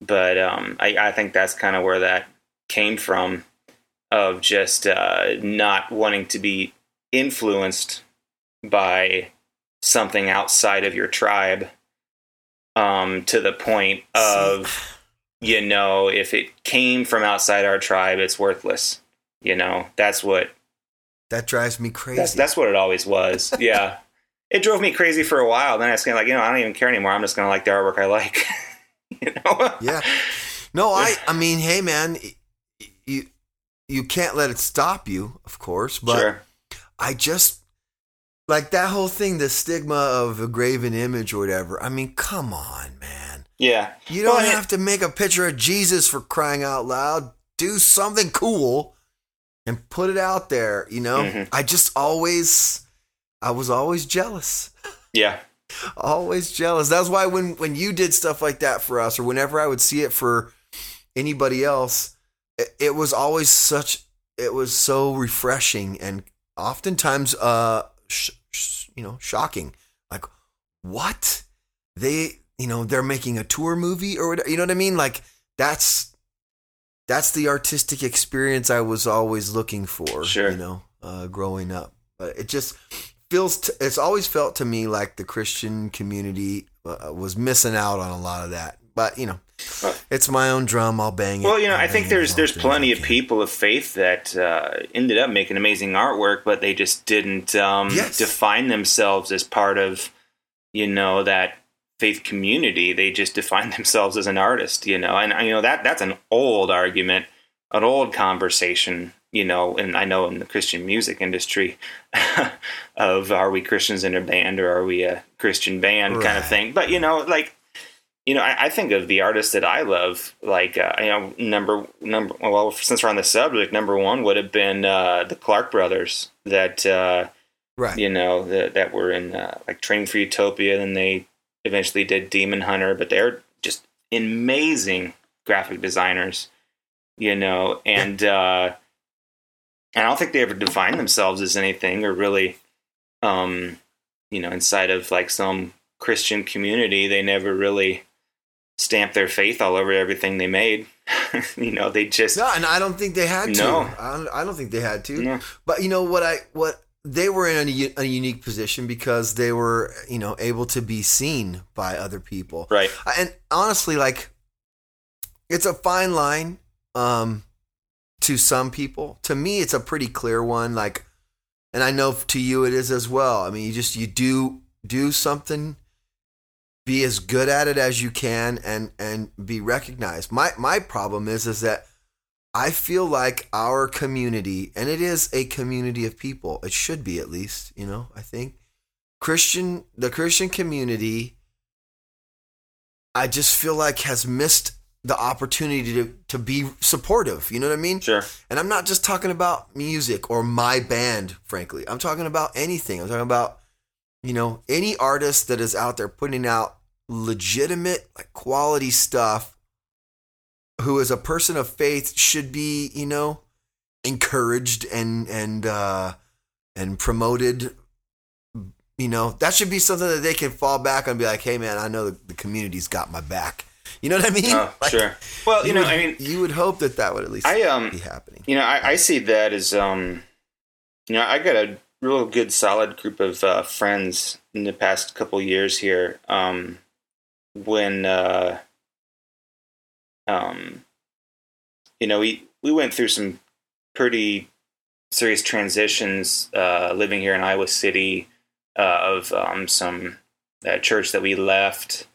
But um, I, I think that's kind of where that came from, of just uh, not wanting to be influenced by something outside of your tribe um, to the point of you know if it came from outside our tribe it's worthless you know? That's what That drives me crazy. that's, that's what it always was yeah it drove me crazy for a while then i was kind of like you know i don't even care anymore i'm just gonna like the artwork i like you know yeah. No, I I mean, hey man, you you can't let it stop you, of course, but sure I just like that whole thing, the stigma of a graven image or whatever. I mean, come on, man. yeah You don't Well, and it- have to make a picture of Jesus for crying out loud. Do something cool and put it out there, you know? Mhm. I just always I was always jealous. yeah always jealous. That's why when when you did stuff like that for us, or whenever I would see it for anybody else, it, it was always such. It was so refreshing and oftentimes, uh, sh- sh- you know, shocking. Like, what they, you know, they're making a tour movie or whatever. You know what I mean? Like that's that's the artistic experience I was always looking for. Sure. You know, uh, growing up, but it just feels t- it's always felt to me like the Christian community uh, was missing out on a lot of that. But you know, Well- it's my own drum. I'll bang it. Well, you know, I'll I think there's there's plenty of people of faith that uh, ended up making amazing artwork, but they just didn't um, Yes. define themselves as part of, you know, that faith community. They just define themselves as an artist, you know, and you know that that's an old argument, an old conversation, you know, and I know in the Christian music industry, of are we Christians in a band or are we a Christian band kind of thing. But you know, like you know, I, I think of the artists that I love, like uh, you know, number number. Well, since we're on the subject, number one would have been uh, the Clark brothers. That uh, right. you know that that were in uh, like Training for Utopia, and then they eventually did Demon Hunter. But they're just amazing graphic designers, you know, and uh, I don't think they ever defined themselves as anything or really, um, you know, inside of like some Christian community. They never really stamped their faith all over everything they made. you know, they just No, and I don't think they had to. No. I, don't, I don't think they had to. No. But you know what? I what they were in a unique position because they were you know able to be seen by other people. right. And honestly, like it's a fine line um, to some people. To me, it's a pretty clear one. Like, and I know to you it is as well. I mean, you just you do do something be as good at it as you can and and be recognized. My my problem is is that I feel like our community and it is a community of people. It should be at least, you know, I think Christian the Christian community I just feel like has missed the opportunity to to be supportive. You know what I mean? Sure. And I'm not just talking about music or my band, frankly. I'm talking about anything. I'm talking about, you know, any artist that is out there putting out legitimate, like quality stuff who is a person of faith should be, you know, encouraged and and uh and promoted you know, that should be something that they can fall back on and be like, "Hey man, I know the, the community's got my back." You know what I mean? Oh, Like, sure. Well, you know, would, I mean, you would hope that that would at least I um, be happening. you know, I, I see that as um, you know, I got a real good, solid group of uh, friends in the past couple years here. Um, when uh, um, you know, we we went through some pretty serious transitions uh, living here in Iowa City uh, of um, some uh, church that we left.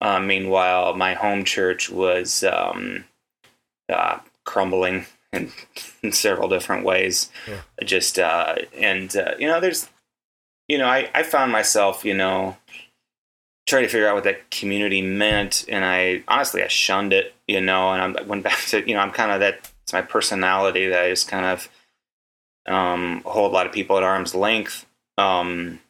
Uh, meanwhile, my home church was um, uh, crumbling in, in several different ways. Yeah. Just uh, and uh, you know, there's you know, I, I found myself you know trying to figure out what that community meant, and I honestly I shunned it. You know, and I went back to you know I'm kind of that it's my personality that I just kind of um, hold a lot of people at arm's length. Um,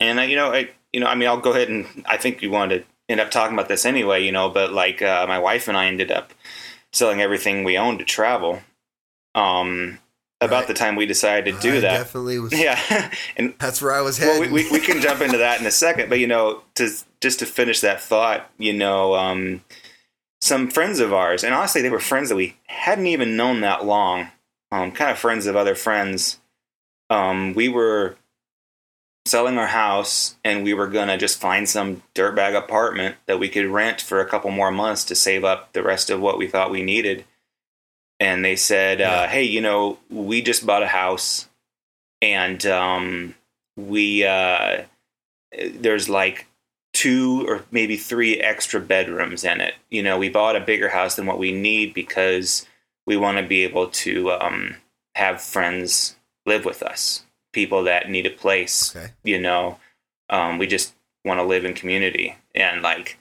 and uh, you know, I you know, I mean, I'll go ahead and I think you wanted to end up talking about this anyway, you know, but like uh, my wife and I ended up selling everything we owned to travel. Um, about Right. the time we decided to do I that, definitely was. yeah, and That's where I was well, heading. we, we, we can jump into that in a second, but you know, to just to finish that thought, you know, um, some friends of ours, and honestly, they were friends that we hadn't even known that long, um, kind of friends of other friends. Um, we were selling our house, and we were gonna just find some dirtbag apartment that we could rent for a couple more months to save up the rest of what we thought we needed. And they said, Yeah. uh, "Hey, you know, we just bought a house." and um, we uh, there's like two or maybe three extra bedrooms in it. You know, we bought a bigger house than what we need because we want to be able to um, have friends live with us, people that need a place. Okay. You know, um, we just want to live in community, and like,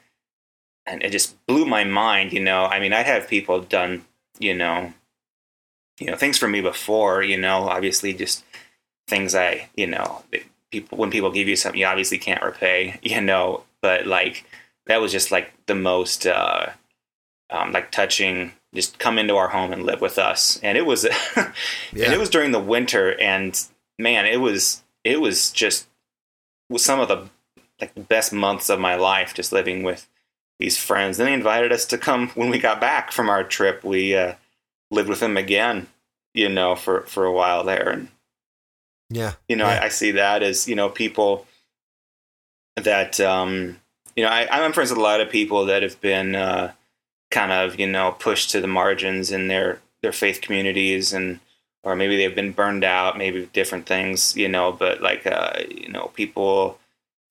and it just blew my mind. You know, I mean, I'd have people done, you know, you know things for me before. You know, obviously just things I, you know, people when people give you something, you obviously can't repay, you know. But like that was just like the most uh, um, like touching. Just come into our home and live with us, and it was, and it was during the winter, and man, it was it was just was some of the like the best months of my life, just living with these friends. Then they invited us to come when we got back from our trip. We uh, lived with them again, you know, for for a while there, and yeah. you know, Yeah. I, I see that as you know people that um, you know I, I'm friends with a lot of people that have been uh, kind of you know pushed to the margins in their their faith communities and or maybe they've been burned out, maybe different things, you know. But like uh, you know, people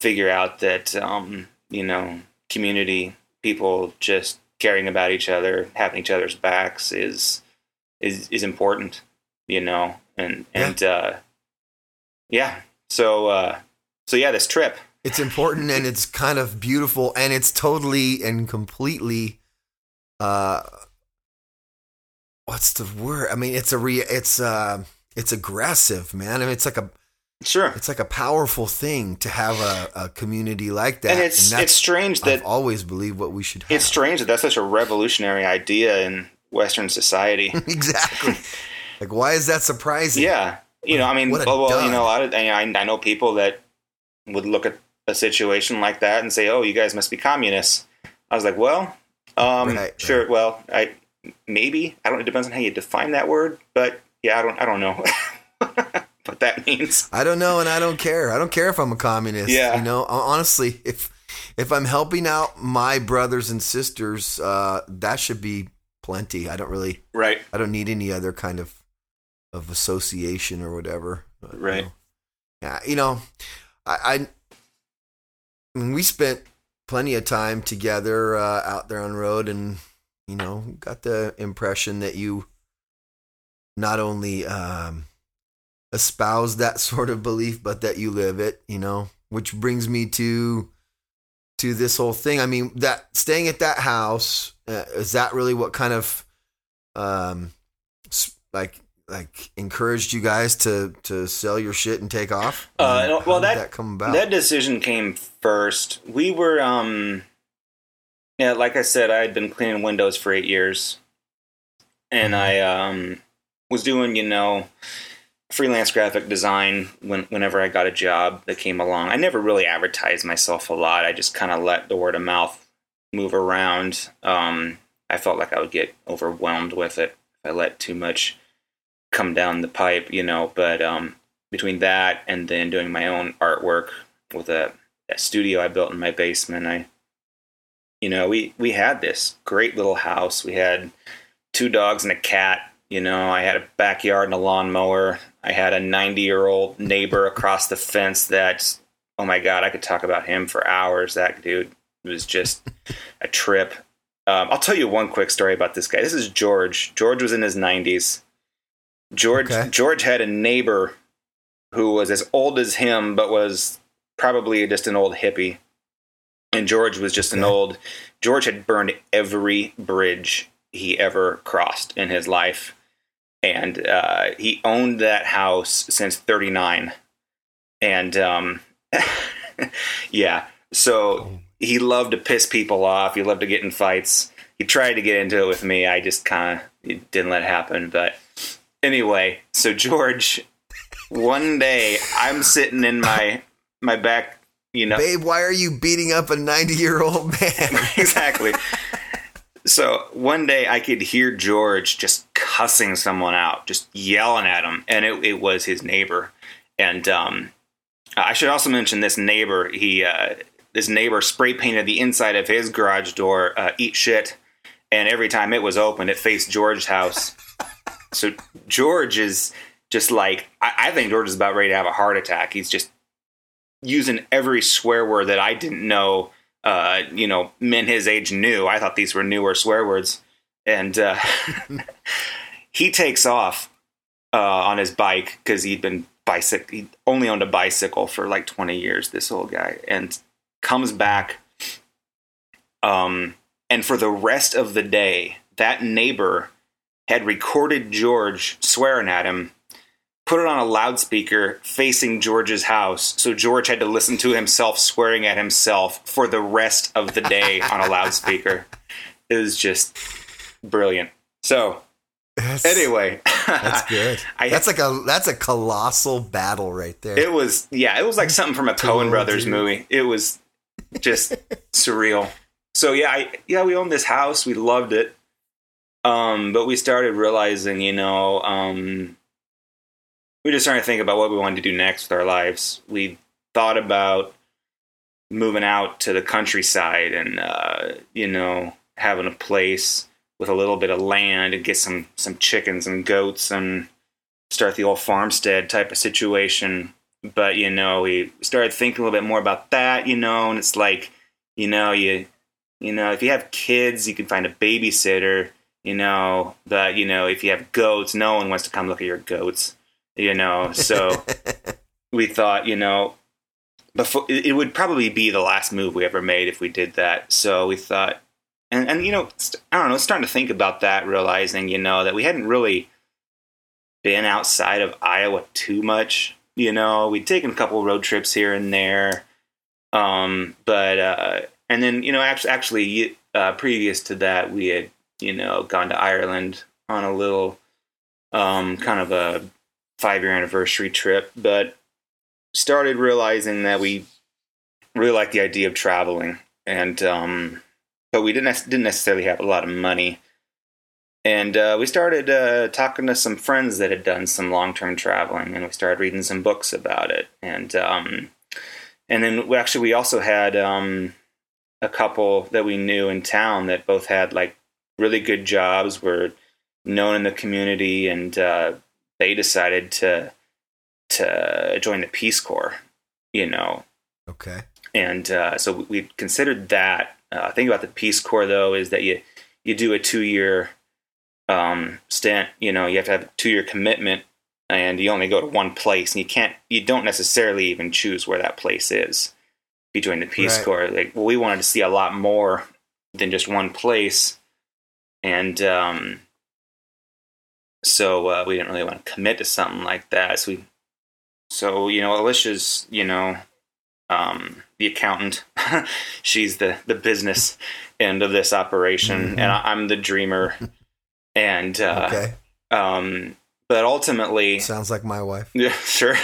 figure out that um, you know community people just caring about each other, having each other's backs is is is important, you know, and and uh, yeah. So uh, so yeah, this trip. It's important and it's kind of beautiful and it's totally and completely uh what's the word? I mean, it's a re it's uh it's aggressive, man. I mean, it's like a Sure. it's like a powerful thing to have a, a community like that. and it's that's- it's strange that I've always believe what we should have. it's strange that that's such a revolutionary idea in Western society. exactly. Like, why is that surprising? yeah, you know, I mean, well, well, you know, a lot of I, I know people that would look at a situation like that and say, "Oh, you guys must be communists." I was like, "Well, um, Right, sure. right. Well, I maybe I don't. It depends on how you define that word, but yeah, I don't. I don't know what that means. I don't know, and I don't care. I don't care if I'm a communist. Yeah. you know, honestly, if if I'm helping out my brothers and sisters, uh, that should be plenty. I don't really, Right. I don't need any other kind of of association or whatever. But, you Right. know. yeah, you know, I, Mean, we spent plenty of time together uh, out there on the road, and you know, got the impression that you not only um, espouse that sort of belief, but that you live it. You know, which brings me to to this whole thing. I mean, that staying at that house uh, is that really what kind of um like like encouraged you guys to to sell your shit and take off? Uh, I mean, no, how well, did that- that come about. That decision came first. We were um yeah, like I said, I had been cleaning windows for eight years, and I um, was doing, you know, freelance graphic design when, whenever I got a job that came along. I never really advertised myself a lot. I just kind of let the word of mouth move around. Um, I felt like I would get overwhelmed with it if I let too much come down the pipe, you know. But um, between that and then doing my own artwork with a, a studio I built in my basement, I, you know, we we had this great little house. We had two dogs and a cat. You know, I had a backyard and a lawnmower. I had a 90 year old neighbor across the fence that, oh my God, I could talk about him for hours. That dude was just a trip. Um, I'll tell you one quick story about this guy. This is George. George was in his 90s. George Okay. George had a neighbor who was as old as him, but was probably just an old hippie. And George was just an old. George had burned every bridge he ever crossed in his life, and uh, he owned that house since '39. And um, yeah, so he loved to piss people off. He loved to get in fights. He tried to get into it with me. I just kind of didn't let it happen. But anyway, so George, one day I'm sitting in my my back, you know, Babe, why are you beating up a 90 year old man? exactly. So one day I could hear George just cussing someone out, just yelling at him, and it, it was his neighbor. And um, I should also mention this neighbor. He uh, this neighbor spray painted the inside of his garage door uh, "Eat shit," and every time it was open, it faced George's house. So George is just like I, I think George is about ready to have a heart attack. He's just using every swear word that I didn't know uh, you know, men his age knew. I thought these were newer swear words. And uh, he takes off uh, on his bike because he'd been bicycle. He only owned a bicycle for like 20 years, this old guy, and comes back. Um, and for the rest of the day, that neighbor had recorded George swearing at him put it on a loudspeaker facing George's house. So George had to listen to himself swearing at himself for the rest of the day on a loudspeaker. It was just brilliant. So That's, anyway, that's good. I- that's like a that's a colossal battle right there. it was yeah, it was like something from a Coen Cool, Brothers dude. movie. It was just surreal. So yeah, I, yeah, we owned this house. We loved it. Um, but we started realizing, you know, um, we just started to think about what we wanted to do next with our lives. We thought about moving out to the countryside and uh, you know having a place with a little bit of land and get some some chickens and goats and start the old farmstead type of situation. But you know, we started thinking a little bit more about that. You know, and it's like you know you you know if you have kids, you can find a babysitter. You know, that you know if you have goats, no one wants to come look at your goats you know? So we thought you know before it would probably be the last move we ever made if we did that. So we thought and and you know st- i don't know starting to think about that realizing you know that we hadn't really been outside of iowa too much you know? We'd taken a couple road trips here and there um but uh and then you know actually actually uh previous to that we had you know gone to ireland on a little um kind of a five year anniversary trip, but started realizing that we really liked the idea of traveling, and um, but we didn't didn't necessarily have a lot of money, and uh, we started uh, talking to some friends that had done some long term traveling, and we started reading some books about it, and um, and then we actually we also had um, a couple that we knew in town that both had like really good jobs, were known in the community, and uh, they decided to to join the Peace Corps, you know, okay. and uh, so we- considered that. Uh, thing about the Peace Corps though is that you you do a two year um, stint. You know, you have to have a two year commitment, and you only go to one place, and you can't you don't necessarily even choose where that place is. If you join the Peace Right. Corps, like well, we wanted to see a lot more than just one place, and um, so uh, we didn't really want to commit to something like that. So we, so you know, Alicia's, you know, um, the accountant. She's the the business end of this operation, mm-hmm. and I, am the dreamer. And uh, okay. Um, but ultimately, sounds like my wife. Yeah, sure.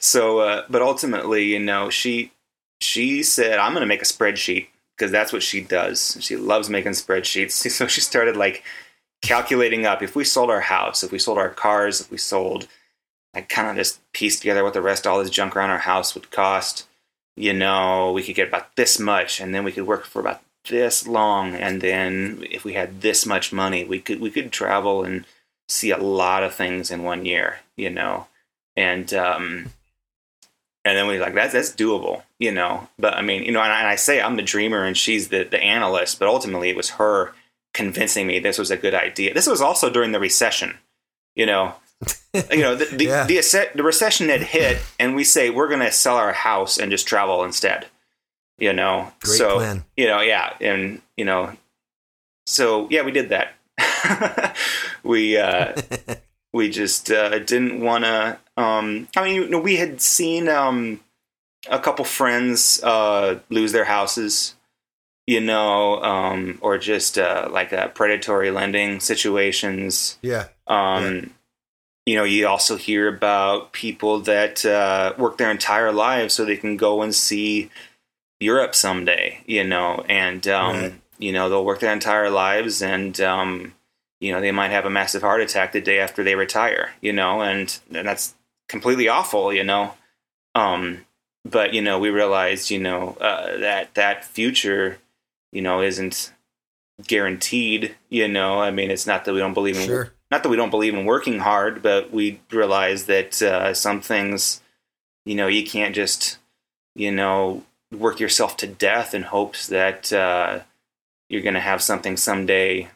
so, uh, but ultimately, you know, she she said, "I'm going to make a spreadsheet because that's what she does. She loves making spreadsheets." So she started like calculating up if we sold our house, if we sold our cars, if we sold, I kind of just pieced together what the rest of all this junk around our house would cost. You know, we could get about this much, and then we could work for about this long, and then if we had this much money, we could we could travel and see a lot of things in one year, you know, and um, and then we like that's that's doable, you know. But I mean, you know, and I, and I say I'm the dreamer and she's the the analyst, but ultimately it was her convincing me this was a good idea. This was also during the recession, you know. you know the the, yeah. the, the recession had hit, and we say we're going to sell our house and just travel instead. You know, Great so plan. you know, yeah, and you know, so yeah, we did that. we uh, we just uh, didn't want to. Um, I mean, you know, we had seen um, a couple friends uh, lose their houses, you know, um, or just uh, like uh, predatory lending situations. Yeah. Um, yeah. You know, you also hear about people that uh, work their entire lives so they can go and see Europe someday. You know, and um, right. you know they'll work their entire lives and um, you know, they might have a massive heart attack the day after they retire, you know, and, and that's completely awful, you know. Um, but you know, we realized, you know, uh, that that future, you know, isn't guaranteed. You know, I mean, it's not that we don't believe in sure. not that we don't believe in working hard, but we realize that uh, some things, you know, you can't just, you know, work yourself to death in hopes that uh, you're going to have something someday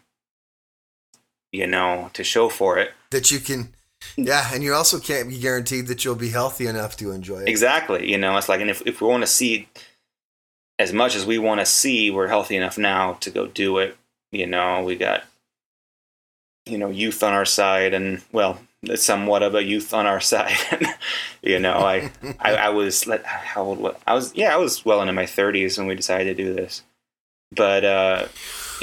you know, to show for it. That you can, yeah, and you also can't be guaranteed that you'll be healthy enough to enjoy it. Exactly. You know, it's like, and if, if we want to see as much as we want to see, we're healthy enough now to go do it. You know, we got, you know, youth on our side and, well, it's somewhat of a youth on our side. you know, I, I, I was, how old, I was, yeah, I was well into my 30s when we decided to do this. But, uh,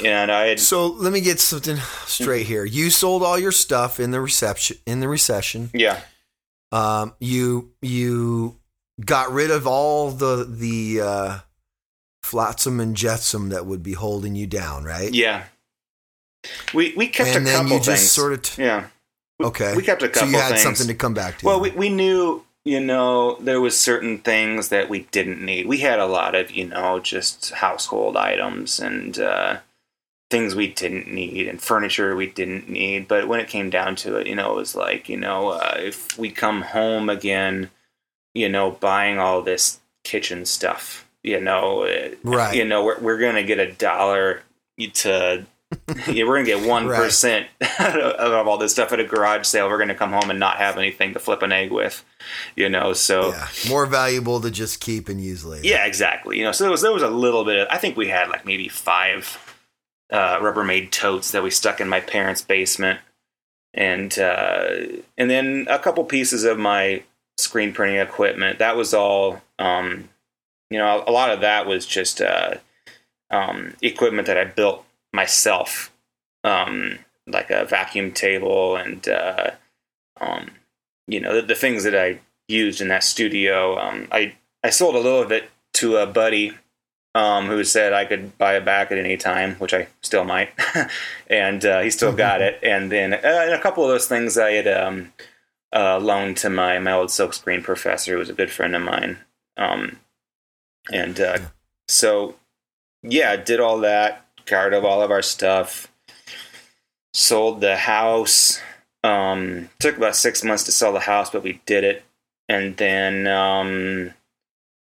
and I had, so let me get something straight here. You sold all your stuff in the reception in the recession. Yeah. Um, you you got rid of all the the uh, flotsam and jetsam that would be holding you down, right? Yeah. We we kept and a then couple you just sort of t- yeah. Okay. We kept a couple. So you had things. something to come back to. Well, we we knew you know there was certain things that we didn't need. We had a lot of you know just household items and. uh things we didn't need and furniture we didn't need. But when it came down to it, you know, it was like, you know, uh, if we come home again, you know, buying all this kitchen stuff, you know, uh, right. you know, we're, we're going to get a dollar to, yeah, we're going to get 1% right. of all this stuff at a garage sale. We're going to come home and not have anything to flip an egg with, you know, so yeah. more valuable to just keep and use later. Yeah, exactly. You know, so there was, there was a little bit of, I think we had like maybe five uh, Rubbermaid totes that we stuck in my parents' basement, and uh, and then a couple pieces of my screen printing equipment. That was all. Um, you know, a, lot of that was just uh, um, equipment that I built myself, um, like a vacuum table and uh, um, you know the, the, things that I used in that studio. Um, I I sold a little of it to a buddy um, who said I could buy it back at any time, which I still might, and uh, he still got it. And then uh, and a couple of those things I had um, uh, loaned to my my old silkscreen professor, who was a good friend of mine. Um, and uh, so, yeah, did all that, got of all of our stuff, sold the house. Um, took about six months to sell the house, but we did it. And then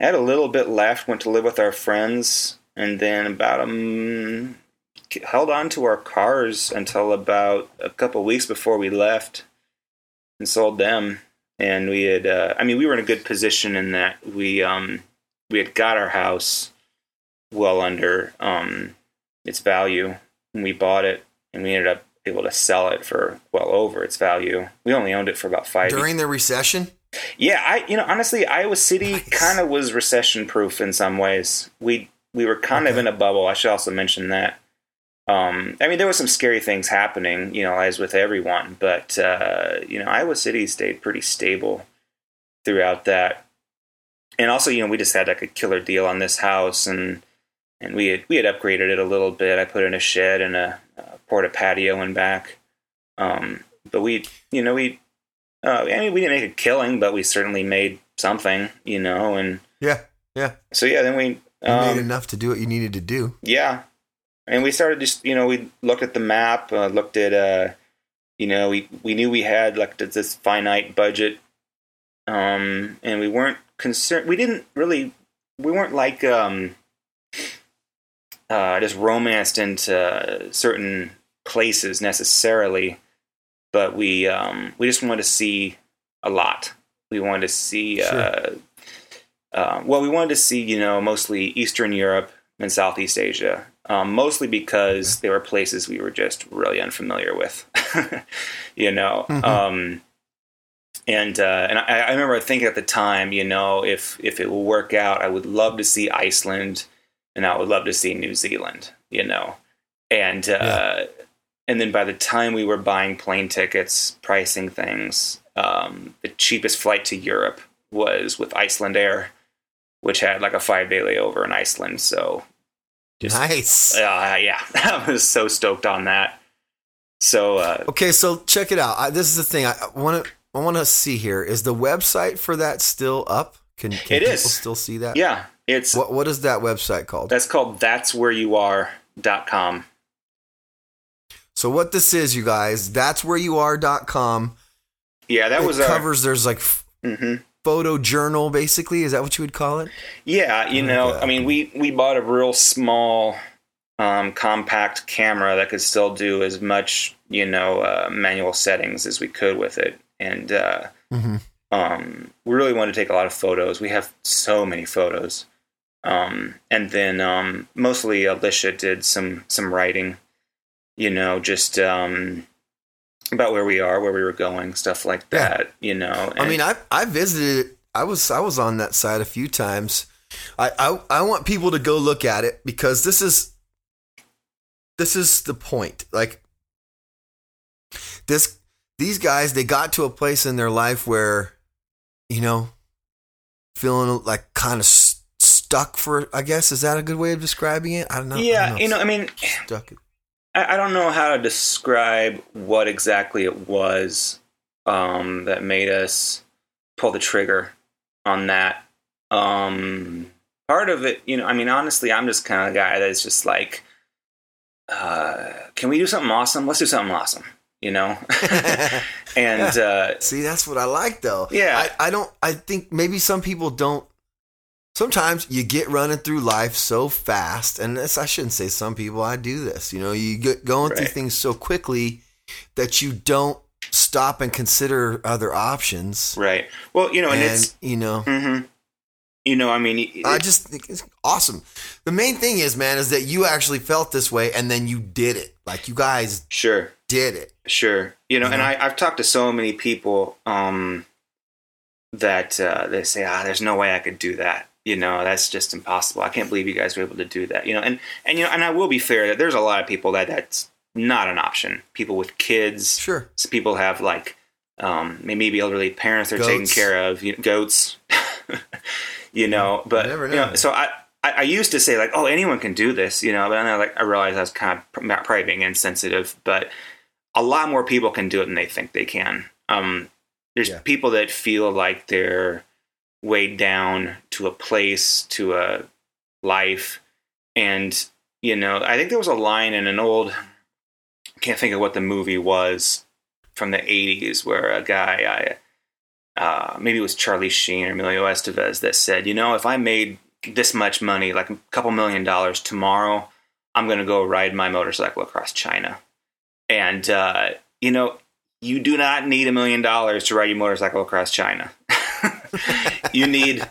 um, had a little bit left, went to live with our friends, and then about um held on to our cars until about a couple weeks before we left and sold them. And we had, uh, I mean, we were in a good position in that we um we had got our house well under um its value when we bought it, and we ended up able to sell it for well over its value. We only owned it for about five during the recession. Yeah, I you know honestly, Iowa City Nice. kind of was recession proof in some ways. We we were kind of in a bubble. I should also mention that. Um, I mean, there were some scary things happening, you know, as with everyone, but uh, you know, Iowa City stayed pretty stable throughout that. And also, you know, we just had like a killer deal on this house, and and we had we had upgraded it a little bit. I put in a shed and a, a porta patio in back. Um, but we, you know, we uh, I mean, we didn't make a killing, but we certainly made something, you know. And Yeah, yeah. so yeah, then we, You made um, enough to do what you needed to do. yeah, and we started just, you know, we looked at the map, uh, looked at, uh, you know, we we knew we had like this- this finite budget, um, and we weren't concerned. We didn't really, we weren't like um, uh, just romanced into certain places necessarily, but we um, we just wanted to see a lot. We wanted to see, uh, uh, well, we wanted to see, you know, mostly Eastern Europe and Southeast Asia, um, mostly because they were places we were just really unfamiliar with, you know. Mhm. Um, and uh, and I, I remember thinking at the time, you know, if if it will work out, I would love to see Iceland, and I would love to see New Zealand, you know, and uh, Yeah. And then by the time we were buying plane tickets, pricing things, um, the cheapest flight to Europe was with Icelandair, which had like a five day layover in Iceland. So Just- nice. uh, yeah, I was so stoked on that. So uh, Okay, so check it out. I, this is the thing I want to I want to see here. Is the website for that still up? Can, can It people is. still see that? yeah, it's What what is that website called? that's called that's where you are.com. So what this is, you guys, that's where you are.com. Yeah, that it was our covers there's like f- hmm photo journal basically. Is that what you would call it? Yeah, you like know, that. I mean, we we bought a real small, um, compact camera that could still do as much, you know, uh, manual settings as we could with it, and uh, Mm-hmm. um, we really wanted to take a lot of photos. We have so many photos, um, and then um, mostly Alicia did some some writing, you know, just um, about where we are, where we were going, stuff like Yeah. that. You know, I mean, I I visited. I was I was on that side a few times. I, I I want people to go look at it because this is this is the point. Like this, these guys they got to a place in their life where, you know, feeling like kind of s- stuck for. I guess is that a good way of describing it? I don't know. I yeah, don't you know, I mean, stuck. I, I don't know how to describe what exactly it was um, that made us pull the trigger on that. Um, part of it, you know, I mean, honestly, I'm just kind of a guy that's just like, uh, can we do something awesome? Let's do something awesome, you know? and uh, See, that's what I like though. Yeah. I, I don't I think maybe some people don't sometimes you get running through life so fast and this I shouldn't say some people, I do this. You know, you get going through things so quickly that you don't stop and consider other options. right. Well, you know, and, and it's, you know mhm. you know, I mean, it- I just think it's awesome. The main thing is, man, is that you actually felt this way and then you did it. Like you guys sure. did it. Sure. You know, and know? I, I've talked to so many people um, that uh, they say, ah, there's no way I could do that. You know, that's just impossible. I can't believe you guys were able to do that. You know, and, and you know, and I will be fair that there's a lot of people that that's not an option. People with kids, Sure. people have like um, maybe elderly parents they're taking care of, you know, goats. you know, but never you know, know. so I, I I used to say like, oh, anyone can do this, you know, but then I like I realized I was kind of pr- probably being insensitive, but a lot more people can do it than they think they can. Um, there's Yeah. people that feel like they're weighed down to a place, to a life, and you know, I think there was a line in an old, I can't think of what the movie was from the '80s, where a guy, I, uh, maybe it was Charlie Sheen or Emilio Estevez, that said, you know, if I made this much money, like a couple million dollars tomorrow, I'm going to go ride my motorcycle across China. And, uh, you know, you do not need a million dollars to ride your motorcycle across China. you need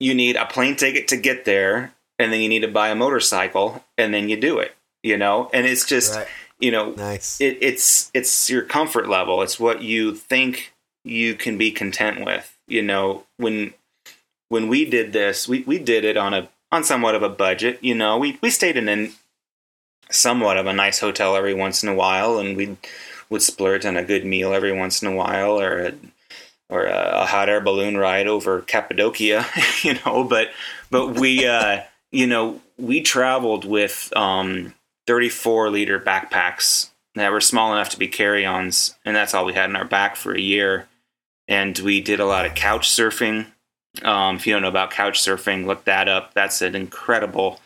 you need a plane ticket to get there, and then you need to buy a motorcycle, and then you do it. You know, and it's just Right. you know Nice. it, it's it's your comfort level. It's what you think you can be content with. You know, when when we did this, we, we did it on a on somewhat of a budget. You know, we we stayed in a somewhat of a nice hotel every once in a while, and we would splurge on a good meal every once in a while, or a, or a, a hot air balloon ride over Cappadocia. You know, but but we uh, you know we traveled with um, 34 liter backpacks that were small enough to be carry ons, and that's all we had in our back for a year. And we did a lot of couch surfing. Um, if you don't know about couch surfing, look that up. That's an incredible,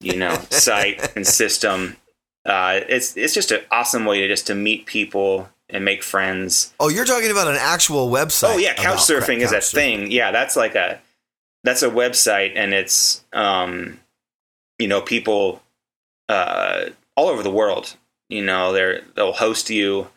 you know, site and system. Uh, it's it's just an awesome way to just to meet people and make friends. Oh, you're talking about an actual website. Oh yeah, couch surfing is a surfing. thing. Yeah, that's like a that's a website, and it's um, you know people uh, all over the world. You know, they're they'll host you,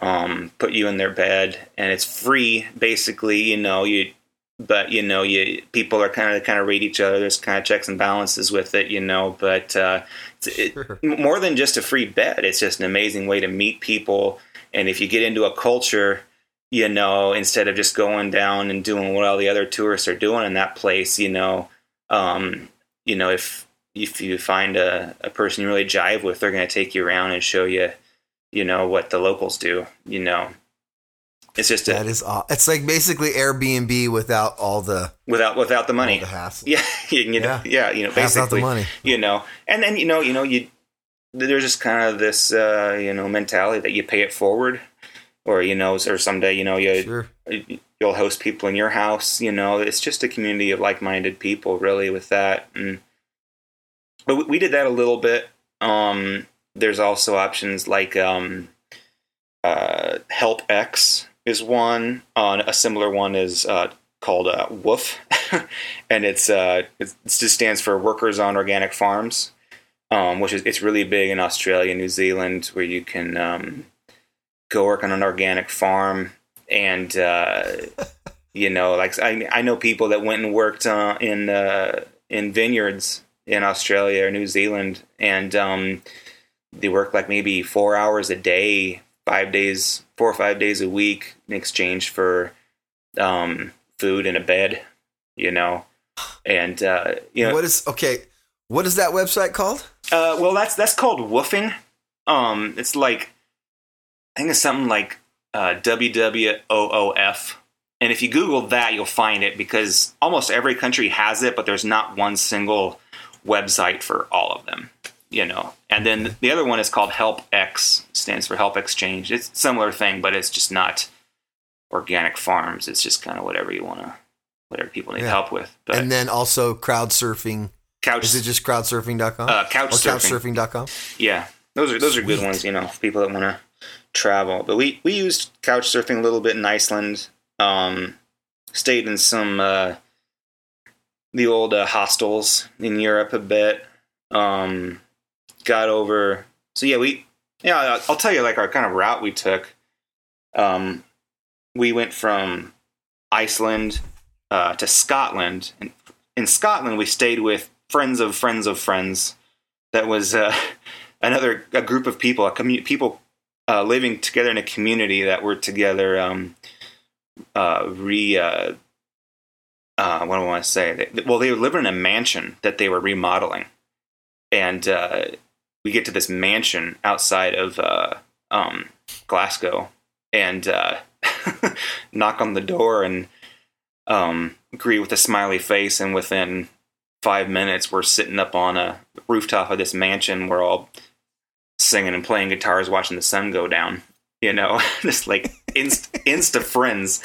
um, put you in their bed, and it's free. Basically, you know you. But you know, you people are kind of kind of rate each other. There's kind of checks and balances with it, you know. But uh, it, more than just a free bed, it's just an amazing way to meet people. And if you get into a culture, you know, instead of just going down and doing what all the other tourists are doing in that place, you know, um, you know, if if you find a, a person you really jive with, they're going to take you around and show you, you know, what the locals do. You know, it's just a, that is aw- it's like basically Airbnb without all the without without the money, the hassle. Yeah, you know, yeah. yeah, you know, basically, money. you know, and then you know, you know, you there's just kind of this uh, you know mentality that you pay it forward, or you know, or someday you know you. Sure. You'll host people in your house, you know. It's just a community of like-minded people, really, with that, and but we did that a little bit. Um, there's also options like um, uh, Help X is one. On uh, a similar one is uh, called uh, WOOF, and it's uh, it just stands for Workers on Organic Farms, um, which is it's really big in Australia, New Zealand, where you can um, go work on an organic farm and uh, you know, like I I know people that went and worked uh, in uh, in vineyards in Australia or New Zealand, and um, they work like maybe four hours a day, five days, four or five days a week in exchange for um, food and a bed, you know. And uh, you know what is okay? What is that website called? Uh, well, that's that's called woofing. Um, it's like I think it's something like uh, WWOOF. And if you Google that, you'll find it because almost every country has it, but there's not one single website for all of them you know and then the other one is called help x stands for help exchange it's a similar thing but it's just not organic farms it's just kind of whatever you want to whatever people need yeah. help with but and then also crowd surfing couch is it just crowdsurfing.com uh, couch or surfing. couchsurfing.com yeah those are those are good ones you know people that want to travel but we we used couch surfing a little bit in iceland um stayed in some uh the old uh, hostels in Europe a bit. Um, got over. So yeah, we yeah. I'll tell you like our kind of route we took. Um, we went from Iceland uh, to Scotland, and in Scotland we stayed with friends of friends of friends. That was uh, another a group of people, a commu- people uh, living together in a community that were together um, uh, re uh, uh, what do I want to say? They, well, they were living in a mansion that they were remodeling, and uh, we get to this mansion outside of uh, um, Glasgow, and uh, knock on the door and um, agree with a smiley face, and within five minutes, we're sitting up on a rooftop of this mansion. We're all singing and playing guitars, watching the sun go down. You know, just like inst- insta friends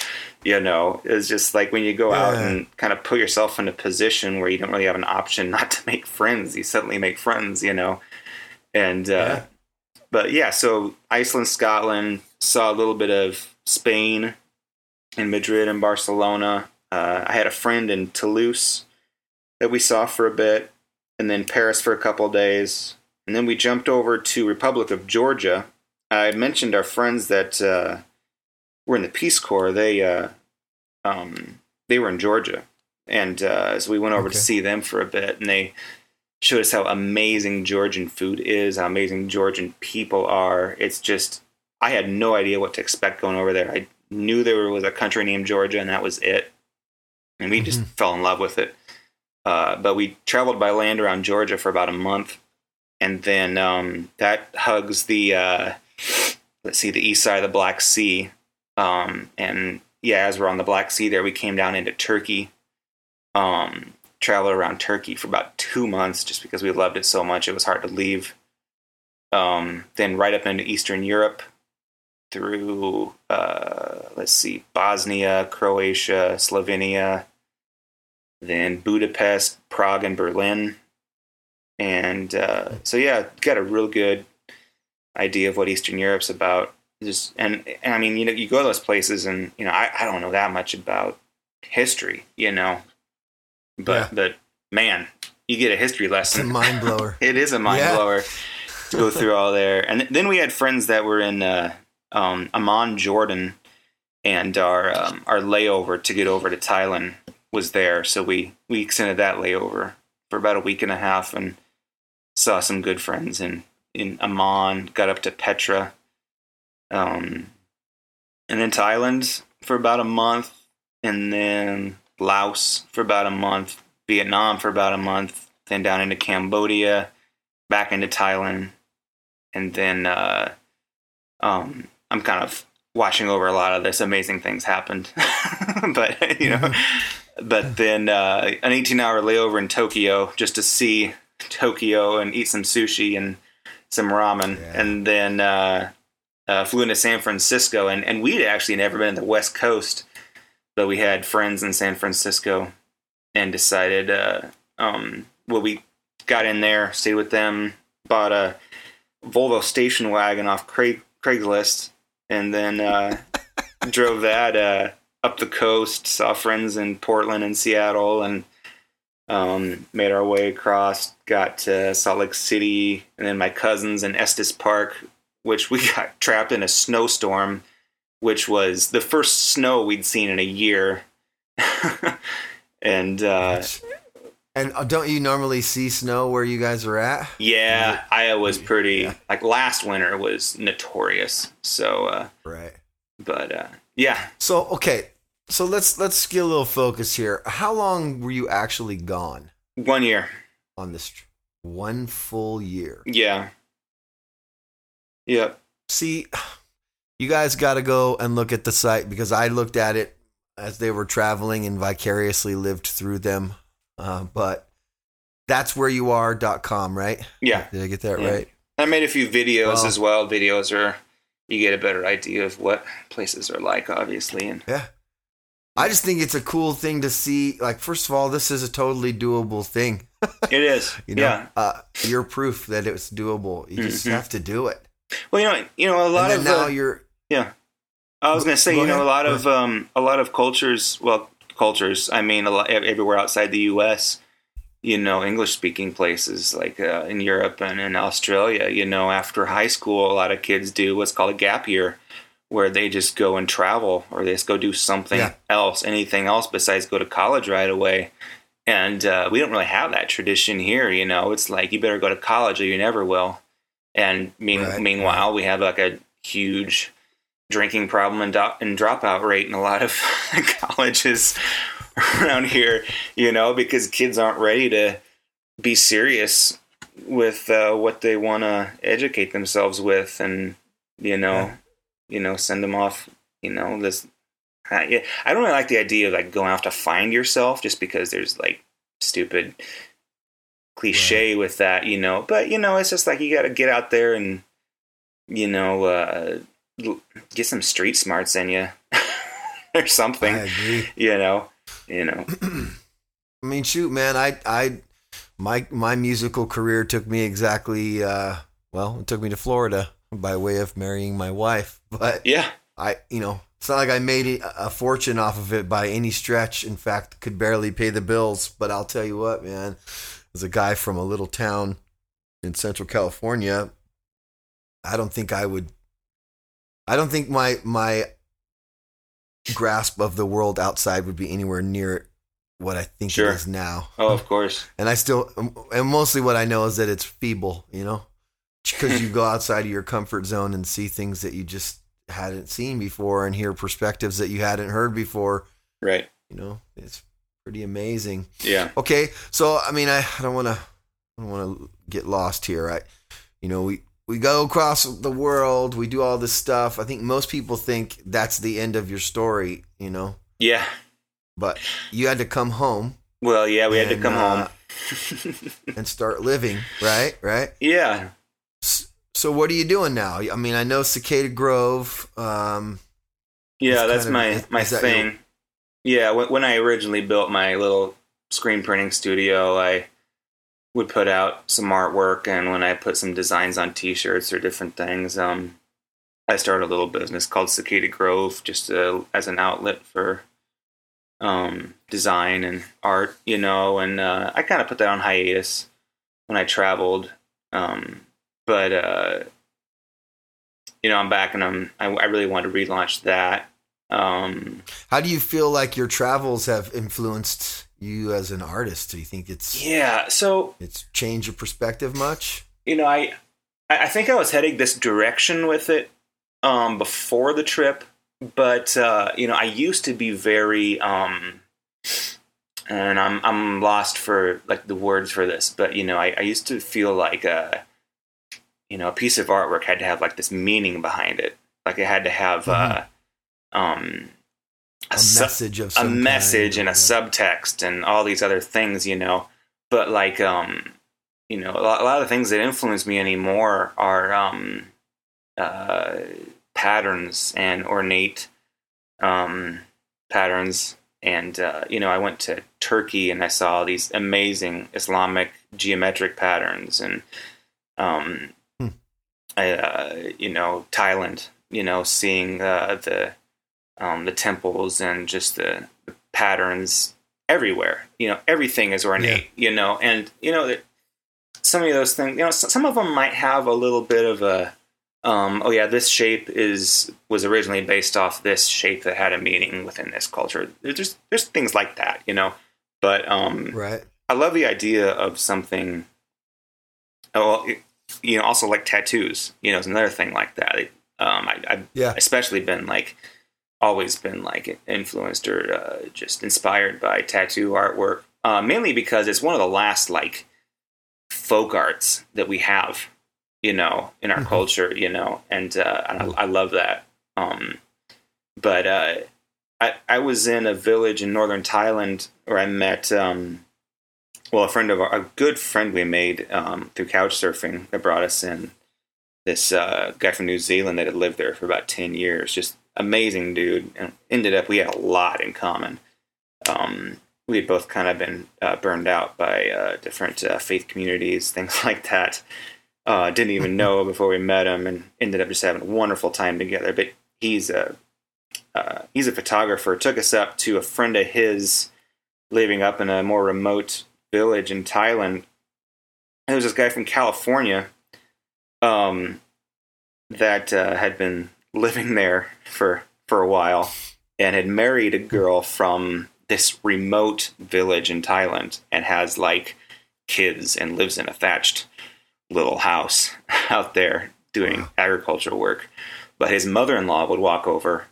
you know it's just like when you go yeah. out and kind of put yourself in a position where you don't really have an option not to make friends you suddenly make friends you know and uh, yeah. but yeah so iceland scotland saw a little bit of spain in madrid and barcelona uh, i had a friend in toulouse that we saw for a bit and then paris for a couple days and then we jumped over to republic of georgia i mentioned our friends that uh, were in the Peace Corps. They uh, um, they were in Georgia, and uh, so we went over okay. to see them for a bit, and they showed us how amazing Georgian food is, how amazing Georgian people are. It's just I had no idea what to expect going over there. I knew there was a country named Georgia, and that was it. And we just Mhm. fell in love with it. Uh, but we traveled by land around Georgia for about a month, and then um, that hugs the uh, let's see the east side of the Black Sea. Um, and yeah, as we're on the Black Sea, there we came down into Turkey. Um, traveled around Turkey for about two months just because we loved it so much. It was hard to leave. Um, then right up into Eastern Europe through, uh, let's see, Bosnia, Croatia, Slovenia, then Budapest, Prague, and Berlin. And uh, so, yeah, got a real good idea of what Eastern Europe's about. Just and, and I mean, you know, you go to those places, and you know, I, I don't know that much about history, you know, but Yeah. but man, you get a history lesson. It's a mind blower. It is a mind Yeah. blower to go through all there. And then we had friends that were in uh, um, Amman, Jordan, and our um, our layover to get over to Thailand was there. So we we extended that layover for about a week and a half and saw some good friends in in Amman. Got up to Petra, um, and then Thailand for about a month, and then Laos for about a month, Vietnam for about a month, then down into Cambodia, back into Thailand, and then uh, um, I'm kind of watching over a lot of this. Amazing things happened, but you know, but then uh, an 18 hour layover in Tokyo just to see Tokyo and eat some sushi and some ramen, Yeah. and then uh, uh, flew into San Francisco, and and we'd actually never been to the West Coast, but we had friends in San Francisco, and decided, uh, um, well, we got in there, stayed with them, bought a Volvo station wagon off Craig, Craigslist, and then uh, drove that uh, up the coast. Saw friends in Portland and Seattle, and um, made our way across. Got to Salt Lake City, and then my cousins in Estes Park, which we got trapped in a snowstorm, which was the first snow we'd seen in a year. and uh, And uh, don't you normally see snow where you guys are at? yeah, Iowa's pretty Yeah. like last winter was notorious. So, uh, Right. but uh, yeah, So okay, so let's let's get a little focus here. How long were you actually gone one year. on this? One full year. Yeah. Yep. See, you guys got to go and look at the site because I looked at it as they were traveling and vicariously lived through them. Uh, but that's where you are.com, right? Yeah. Did I get that Yeah. right? I made a few videos Well- as well. Videos are you get a better idea of what places are like, obviously, and Yeah. I just think it's a cool thing to see. Like, first of all, this is a totally doable thing. it is. You know, Yeah. uh, you're proof that it's doable. You just Mhm. have to do it. Well, you know, you know, a lot and of now uh, you're yeah. I was gonna say, Go you know, ahead. a lot of um, a lot of cultures. Well, cultures. I mean, a lot everywhere outside the U.S. You know, English speaking places like uh, in Europe and in Australia. You know, after high school, a lot of kids do what's called a gap year, where they just go and travel or they just go do something Yeah. else, anything else besides go to college right away. And uh, we don't really have that tradition here. You know, it's like you better go to college or you never will. And mean, Right, meanwhile, we have like a huge drinking problem and, do- and dropout rate in a lot of colleges around here, you know, because kids aren't ready to be serious with uh, what they want to educate themselves with and, you know, Yeah. you know, send them off, you know, this. I, yeah, I don't really like the idea of like going off to find yourself just because there's like stupid cliche with that, you know. But you know, it's just like you got to get out there and you know uh, get some street smarts in you or something. I agree. You know, you know. I mean, shoot, man, I, I, my, my musical career took me exactly, uh, well, it took me to Florida by way of marrying my wife. But Yeah, I, you know, it's not like I made a fortune off of it by any stretch. In fact, could barely pay the bills. But I'll tell you what, man, as a guy from a little town in Central California, I don't think I would. I don't think my my grasp of the world outside would be anywhere near what I think Sure. it is now. oh, of course. And I still, and mostly what I know is that it's feeble, you know, because you go outside of your comfort zone and see things that you just, hadn't seen before and hear perspectives that you hadn't heard before. Right. You know, it's pretty amazing. Yeah. Okay, so I mean, I, I don't want to, I don't want to get lost here. I, you know, we we go across the world, we do all this stuff. I think most people think that's the end of your story. You know, Yeah. but you had to come home Well, yeah, we had to come uh, home. and start living, right? Right. Yeah. So what are you doing now? I mean, I know Cicada Grove. Um, Yeah, that's kind of- my my that thing. Yeah, when, when I originally built my little screen printing studio, I would put out some artwork, and when I put some designs on T-shirts or different things, um, I started a little business called Cicada Grove, just uh, as an outlet for um, design and art, you know. And uh, I kind of put that on hiatus when I traveled, um, but uh, you know, I'm back, and I'm I, I really want to relaunch that. Um, how do you feel like your travels have influenced you as an artist? Do you think it's yeah, so it's changed your perspective much? you know, I I think I was heading this direction with it um, before the trip, but uh, you know, I used to be very um, and I'm I'm lost for like the words for this, but you know, I, I used to feel like a you know a piece of artwork had to have like this meaning behind it, like it had to have uh, um, A, su- message of a message and a subtext and all these other things, you know. But like, um, you know, a lot, a lot of the things that influence me anymore are um, uh, patterns and ornate um, patterns. And uh, you know, I went to Turkey and I saw these amazing Islamic geometric patterns, and um, Hmm. I, uh, you know, Thailand. You know, seeing uh, the um, the temples and just the, the patterns everywhere. You know, everything is ornate. You know, and you know that some of those things. You know, some of them might have a little bit of a. Um, oh yeah, this shape is was originally based off this shape that had a meaning within this culture. There's there's things like that, you know. But um, right? I love the idea of something. Oh, you know, also like tattoos. You know, is another thing like that. Um, I, I've Yeah. especially been like always been like influenced or uh, just inspired by tattoo artwork. Uh, mainly because it's one of the last like folk arts that we have, you know, in our Mhm. culture. You know, and, uh, and I, I love that. Um, but uh, I I was in a village in northern Thailand where I met um, well a friend of our, a good friend we made um, through couch surfing that brought us in. This uh, guy from New Zealand that had lived there for about ten years, just amazing dude, and ended up we had a lot in common. Um, we had both kind of been uh, burned out by uh, different uh, faith communities, things like that. Uh, didn't even know before we met him, and ended up just having a wonderful time together. But he's a uh, he's a photographer. Took us up to a friend of his living up in a more remote village in Thailand. There was this guy from California um, that uh, had been living there for for a while and had married a girl from this remote village in Thailand and has like kids and lives in a thatched little house out there doing Wow. agricultural work. But his mother in law would walk over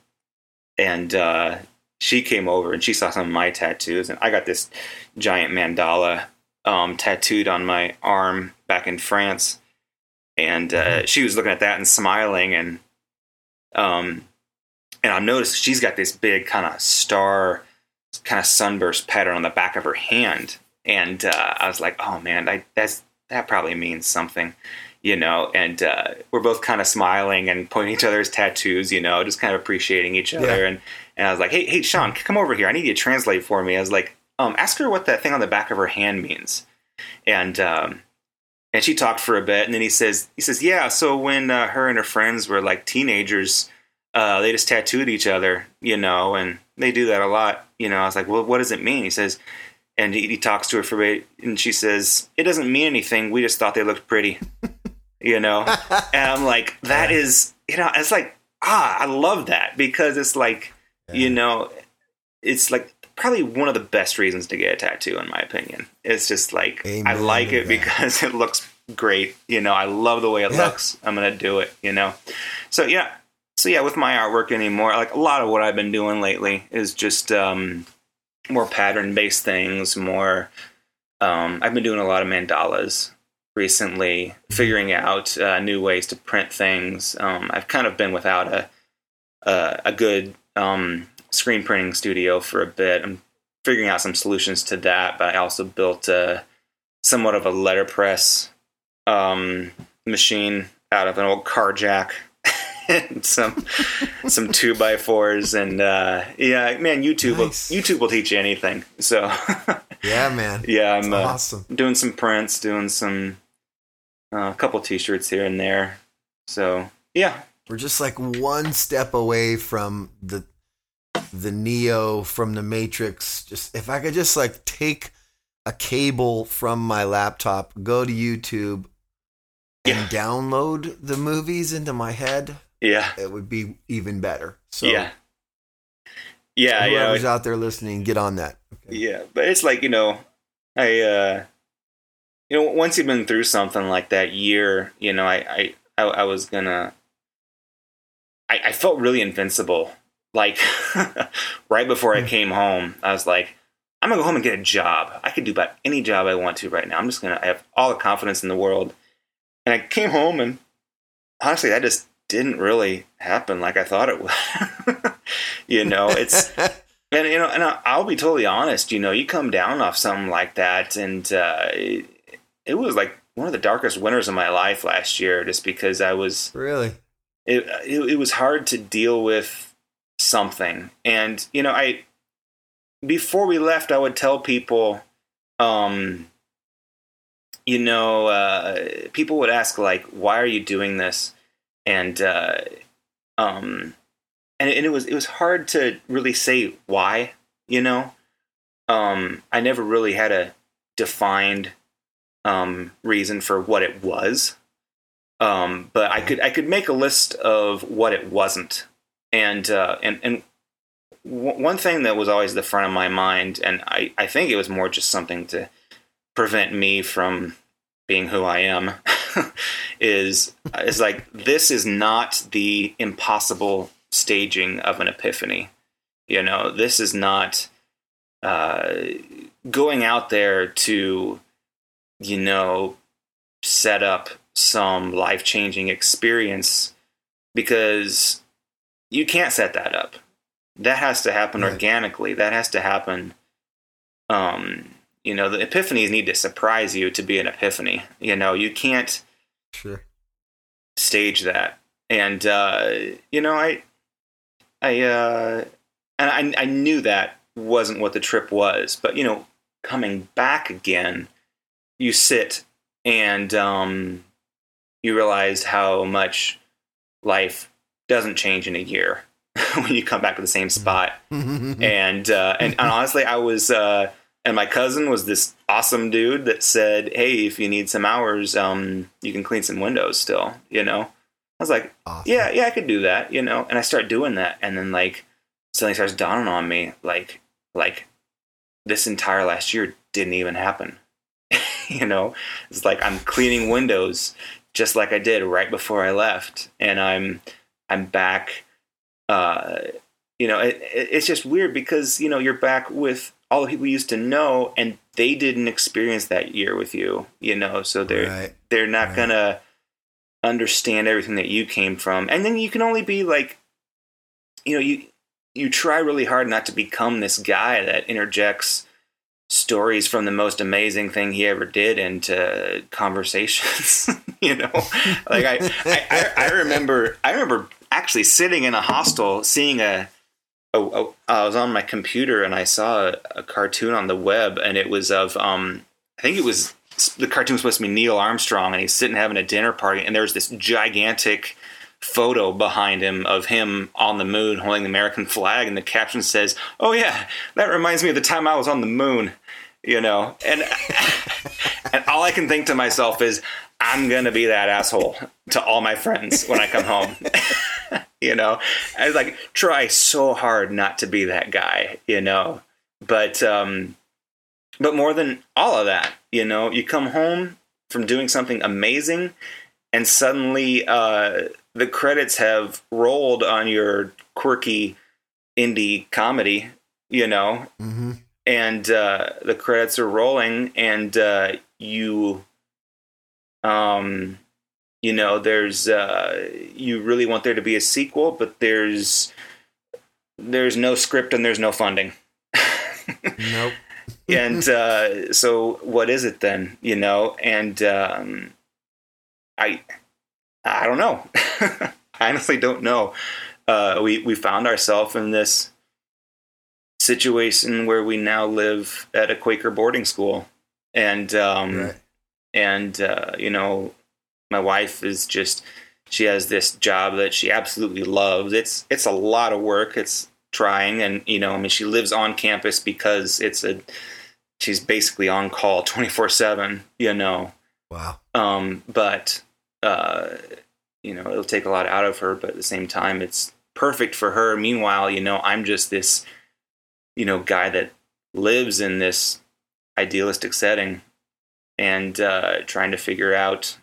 and uh, she came over and she saw some of my tattoos. And I got this giant mandala um, tattooed on my arm back in France. And uh, she was looking at that and smiling. And um, and I noticed she's got this big kind of star, kind of sunburst pattern on the back of her hand. And uh, I was like, oh man, I, that's that probably means something, you know. And uh, we're both kind of smiling and pointing each other's tattoos, you know, just kind of appreciating each other. Yeah. And and I was like, hey, hey, Sean, come over here. I need you to translate for me. I was like, um, ask her what that thing on the back of her hand means. And um, and she talked for a bit, and then he says, he says, yeah. So when uh, her and her friends were like teenagers, uh, they just tattooed each other, you know, and they do that a lot, you know. I was like, well, what does it mean? He says, and he, he talks to her for a bit, and she says, it doesn't mean anything. We just thought they looked pretty, you know. and I'm like, that is, you know, it's like, ah, I love that because it's like, you know, it's like probably one of the best reasons to get a tattoo, in my opinion. It's just like I like it that. because it looks great. You know, I love the way it Yeah. looks. I'm gonna do it. You know, so yeah. so yeah, with my artwork anymore, like a lot of what I've been doing lately is just um, more pattern based things. More, um, I've been doing a lot of mandalas recently, figuring out uh, new ways to print things. Um, I've kind of been without a a, a good um, screen printing studio for a bit. I'm figuring out some solutions to that, but I also built a somewhat of a letterpress um, machine out of an old car jack and some some two by fours and uh, yeah man youtube Nice. will youtube will teach you anything so Yeah, man. yeah i'm uh, Awesome. doing some prints doing some uh, a couple t-shirts here and there so yeah We're just like one step away from the the Neo from the Matrix. Just if I could just like take a cable from my laptop, go to YouTube, and Yeah. download the movies into my head, yeah it would be even better. So yeah yeah whoever's out there listening, get on that. Okay. Yeah, but it's like you know, I uh, you know, once you've been through something like that year, you know, I I I, I was gonna, I, I felt really invincible. Like right before I came home, I was like, I'm gonna go home and get a job. I could do about any job I want to right now. I'm just gonna I have all the confidence in the world. And I came home and honestly, that just didn't really happen like I thought it would. you know, it's and you know, and I'll be totally honest. You know, you come down off something like that, and uh, it, it was like one of the darkest winters of my life last year, just because I was. really. It, it, it was hard to deal with something, and you know, I before we left, I would tell people, um, you know, uh, people would ask like, "Why are you doing this?" and uh, um, and, and it was it was hard to really say why. You know, um, I never really had a defined um, reason for what it was, um, but I could I could make a list of what it wasn't, and uh, and and w- one thing that was always the front of my mind, and I I think it was more just something to prevent me from being who I am is is like this is not the impossible staging of an epiphany. You know, this is not uh, going out there to, you know, set up some life changing experience because you can't set that up. That has to happen Right. organically. That has to happen. Um, you know, the epiphanies need to surprise you to be an epiphany. You know, you can't Sure. stage that. And uh, you know, I, I, uh, and I, I knew that wasn't what the trip was. But you know, coming back again, you sit and um, you realize how much life doesn't change in a year when you come back to the same spot and uh, and, and honestly, I was uh, and my cousin was this awesome dude that said, "Hey, if you need some hours, um, you can clean some windows still." You know, I was like, Awesome. "Yeah, yeah, I could do that." You know, and I start doing that, and then like suddenly starts dawning on me, like like this entire last year didn't even happen. you know, it's like I'm cleaning windows just like I did right before I left, and I'm I'm back. Uh, you know, it, it, it's just weird because you know you're back with all the people you used to know, and they didn't experience that year with you. You know, so they're Right. they're not Right. gonna understand everything that you came from, and then you can only be like, you know, you you try really hard not to become this guy that interjects stories from the most amazing thing he ever did into conversations. you know, like I, I, I, I remember, I remember actually sitting in a hostel, seeing a, a, a I was on my computer and I saw a, a cartoon on the web, and it was of, um, I think it was the cartoon was supposed to be Neil Armstrong, and he's sitting having a dinner party, and there's this gigantic photo behind him of him on the moon holding the American flag, and the caption says, "Oh yeah, that reminds me of the time I was on the moon." You know, and and all I can think to myself is, I'm gonna be that asshole to all my friends when I come home. you know, I like try so hard not to be that guy. You know, but um, but more than all of that, you know, you come home from doing something amazing, and suddenly uh, the credits have rolled on your quirky indie comedy, you know, hmm and uh, the credits are rolling, and uh, you, um, you know, there's uh, you really want there to be a sequel, but there's there's no script and there's no funding. Nope. and uh, so what is it then you know and um, i i don't know i honestly don't know uh, we we found ourselves in this situation where we now live at a quaker boarding school and um, Right. and uh, you know my wife is just she has this job that she absolutely loves. It's it's a lot of work. It's trying and you know i mean she lives on campus because it's a she's basically on call 24 7 you know. Wow. um but uh you know it'll take a lot out of her but at the same time it's perfect for her. Meanwhile you know i'm just this you know guy that lives in this idealistic setting and uh trying to figure out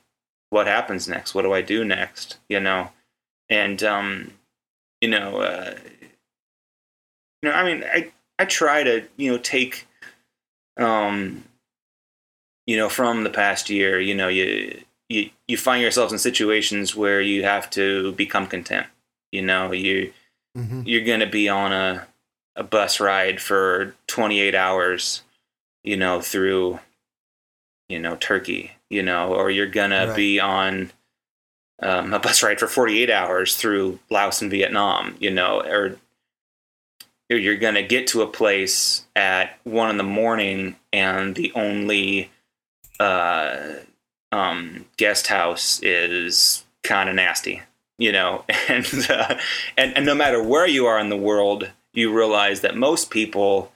what happens next? What do i do next? You know? And um you know uh you know i mean i i try to you know take um you know from the past year you know you you you find yourselves in situations where you have to become content. You know you hmm you're going to be on a a bus ride for 28 hours you know through you know turkey you know or you're to Right. be on um, a bus ride for 48 hours through laos and vietnam you know or you're going to get to a place at one in the morning and the only uh, um, guest house is kind of nasty, you know, and, uh, and and no matter where you are in the world, you realize that most people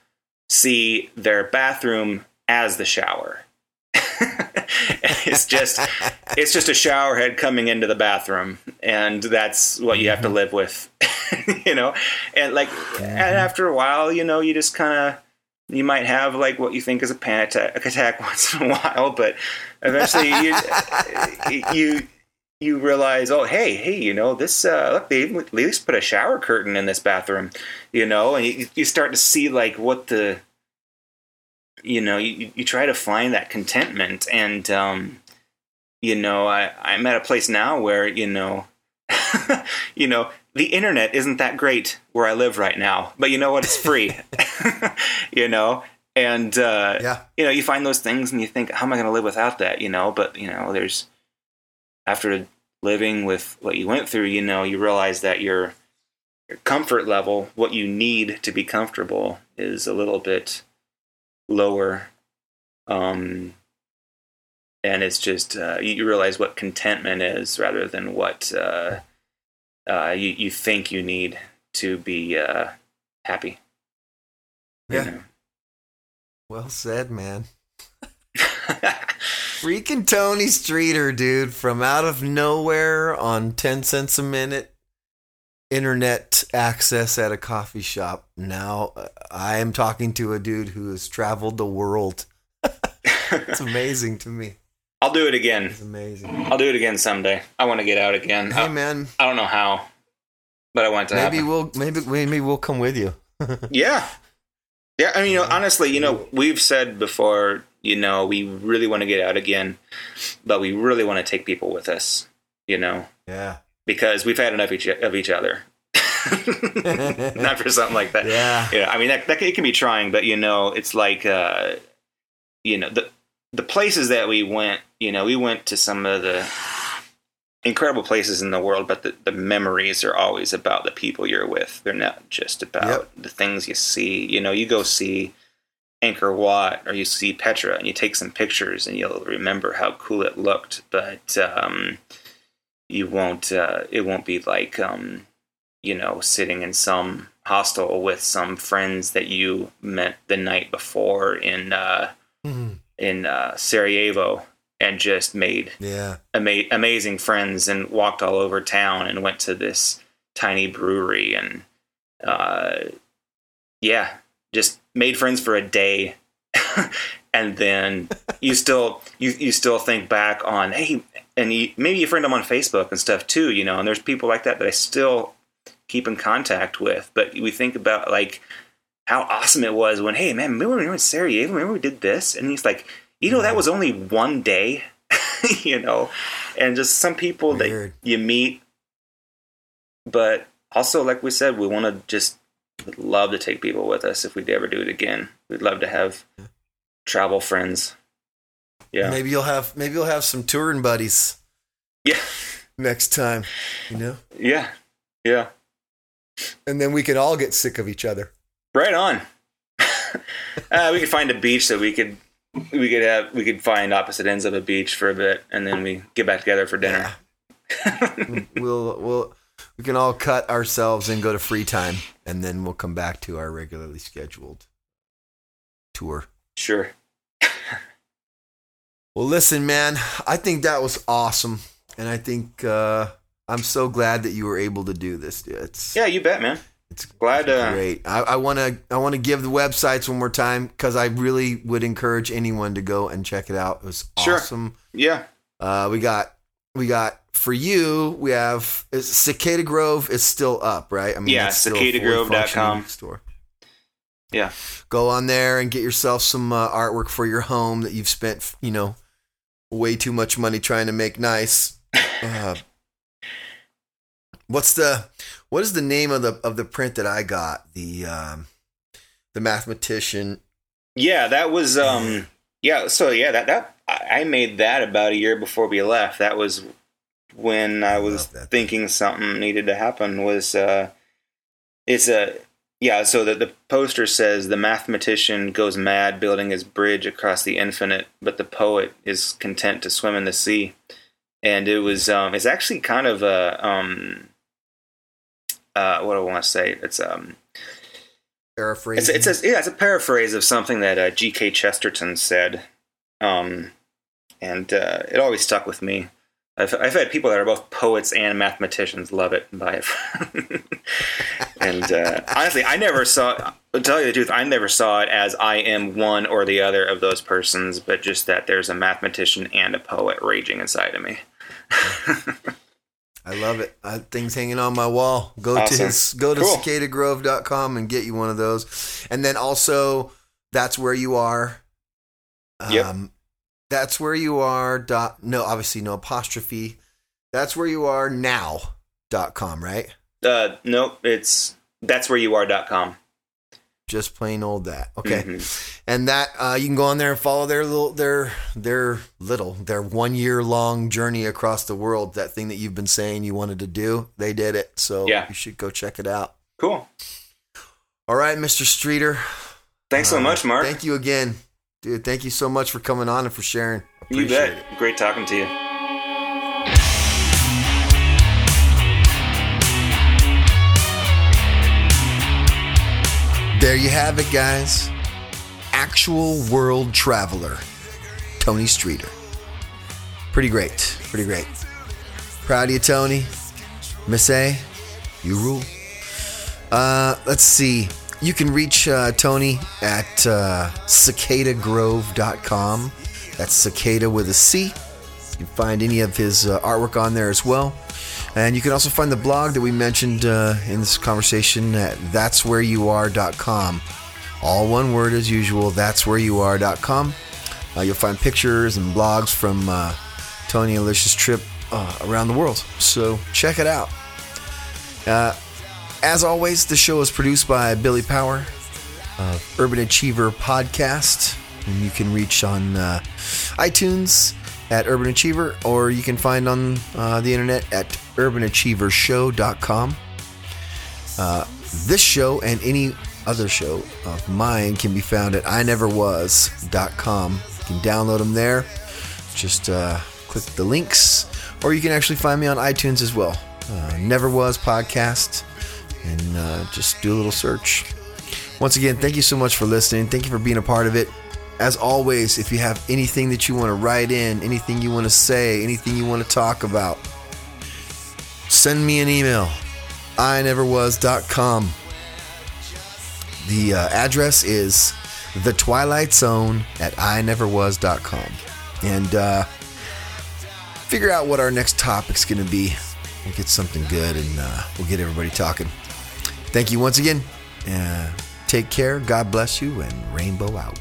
see their bathroom as the shower. it's just it's just a shower head coming into the bathroom and that's what you have to live with you know? And like and after a while you know you just kind of you might have like what you think is a panic attack, attack once in a while but eventually you you you realize oh hey hey you know this uh look they at least put a shower curtain in this bathroom you know? And you, you start to see like what the you know you, you try to find that contentment and um you know i i'm at a place now where you know you know the internet isn't that great where i live right now but you know what? It's free you know? And uh Yeah. you know you find those things and you think how am i going to live without that? You know but you know there's after living with what you went through you know you realize that your your comfort level what you need to be comfortable is a little bit lower um and it's just uh, you you realize what contentment is rather than what uh, uh, you, you think you need to be uh, happy you Yeah. know? Well said, man. Freaking Tony Streeter, dude, from out of nowhere on 10 cents a minute internet access at a coffee shop. Now uh, I am talking to a dude who has traveled the world. It's amazing to me. I'll do it again. It's amazing. I'll do it again someday. I want to get out again. Hey I, man, I don't know how, but I want to maybe happen. we'll maybe maybe we'll come with you. Yeah. Yeah, I mean, you know, honestly, you know, we've said before, you know, we really want to get out again, but we really want to take people with us, you know, Yeah. Because we've had enough each, of each other. Not for something like that. Yeah. Yeah, I mean that, that it can be trying, but you know, it's like uh, you know the the places that we went. You know, we went to some of the incredible places in the world, but the, the memories are always about the people you're with. They're not just about Yep. the things you see. You know, you go see Angkor Wat or you see Petra, and you take some pictures, and you'll remember how cool it looked, but um, you won't. Uh, it won't be like um, you know, sitting in some hostel with some friends that you met the night before in uh, Mhm. in uh, Sarajevo and just made Yeah. ama- amazing friends and walked all over town and went to this tiny brewery and uh, yeah, just made friends for a day and then you still you you still think back on hey, and you, maybe you friend them on Facebook and stuff too, you know. And there's people like that that I still keep in contact with. But we think about like how awesome it was when hey man, remember we were in Sarajevo? Remember we did this? And he's like, you know, that was only one day, you know, and just some people Weird. that you meet. But also, like we said, we want to just would love to take people with us if we'd ever do it again. We'd love to have travel friends. Yeah. Maybe you'll have maybe you'll have some touring buddies Yeah. next time, you know? Yeah. Yeah. And then we could all get sick of each other. Right on. uh, we could find a beach that we could we could have we could find opposite ends of a beach for a bit and then we get back together for dinner. we'll we'll we can all cut ourselves and go to free time and then we'll come back to our regularly scheduled tour. Sure. Well, listen, man, I think that was awesome, and I think uh, I'm so glad that you were able to do this. It's Yeah, you bet, man. it's Glad uh great. I want to I want to give the websites one more time because I really would encourage anyone to go and check it out. It was Sure. awesome. yeah. Uh, we got we got for you. We have is Cicada Grove is still up, right? I mean, Yeah, it's still a cicadagrove.com. Store. Yeah. Go on there and get yourself some uh, artwork for your home that you've spent, you know, way too much money trying to make nice. Uh, what's the what is the name of the of the print that I got? The um, the mathematician. Yeah, that was um yeah, so yeah, that that I made that about a year before we left. That was when I was thinking something needed to happen was uh it's a yeah, so the, the poster says the mathematician goes mad building his bridge across the infinite, but the poet is content to swim in the sea. And it was um it's actually kind of a um uh what do I want to say? It's um Paraphrase. it's it's a yeah, it's a paraphrase of something that uh, G.K. Chesterton said, um, and uh, it always stuck with me. I've I've had people that are both poets and mathematicians love it and buy it. and uh, honestly, I never saw. To tell you the truth, I never saw it as I am one or the other of those persons, but just that there's a mathematician and a poet raging inside of me. I love it. I, things hanging on my wall. Go to his go to Cool. cicadagrove.com and get you one of those. And then also that's where you are. Yep. That's where you are dot no obviously no apostrophe. That's where you are now dot com, right? Uh, nope, it's that's where you are. Dot com. Just plain old that. Okay. Mhm. And that uh, you can go on there and follow their little their their little their one year long journey across the world. That thing that you've been saying you wanted to do, they did it. So Yeah. you should go check it out. Cool. All right, Mr. Streeter. Thanks so Uh, much, Mark. Thank you again, dude. Thank you so much for coming on and for sharing. you Appreciate bet. Great talking to you. There you have it, guys. Actual world traveler, Tony Streeter. Pretty great. Pretty great. Proud of you, Tony. Miss A, you rule. Uh, let's see. You can reach uh, Tony at uh, cicadagrove.com. That's cicada with a C. You can find any of his uh, artwork on there as well. And you can also find the blog that we mentioned uh, in this conversation at that'swhereyouare.com. All one word as usual, that'swhereyouare.com. Uh, you'll find pictures and blogs from uh, Tony Alicia's trip uh, around the world. So check it out. As always, the show is produced by Billy Power of Urban Achiever Podcast. And you can reach on uh, iTunes at Urban Achiever, or you can find on uh, the internet at urbanachievershow.com. Uh, this show and any other show of mine can be found at ineverwas.com. You can download them there. Just uh, click the links, or you can actually find me on iTunes as well. Uh, Never Was Podcast, and uh, just do a little search. Once again, thank you so much for listening. Thank you for being a part of it. As always, if you have anything that you want to write in, anything you want to say, anything you want to talk about, send me an email. ineverwas.com. The uh, address is The Twilight Zone at ineverwas.com. And uh, figure out what our next topic's going to be. We'll get something good and uh, we'll get everybody talking. Thank you once again. Uh, take care. God bless you and rainbow out.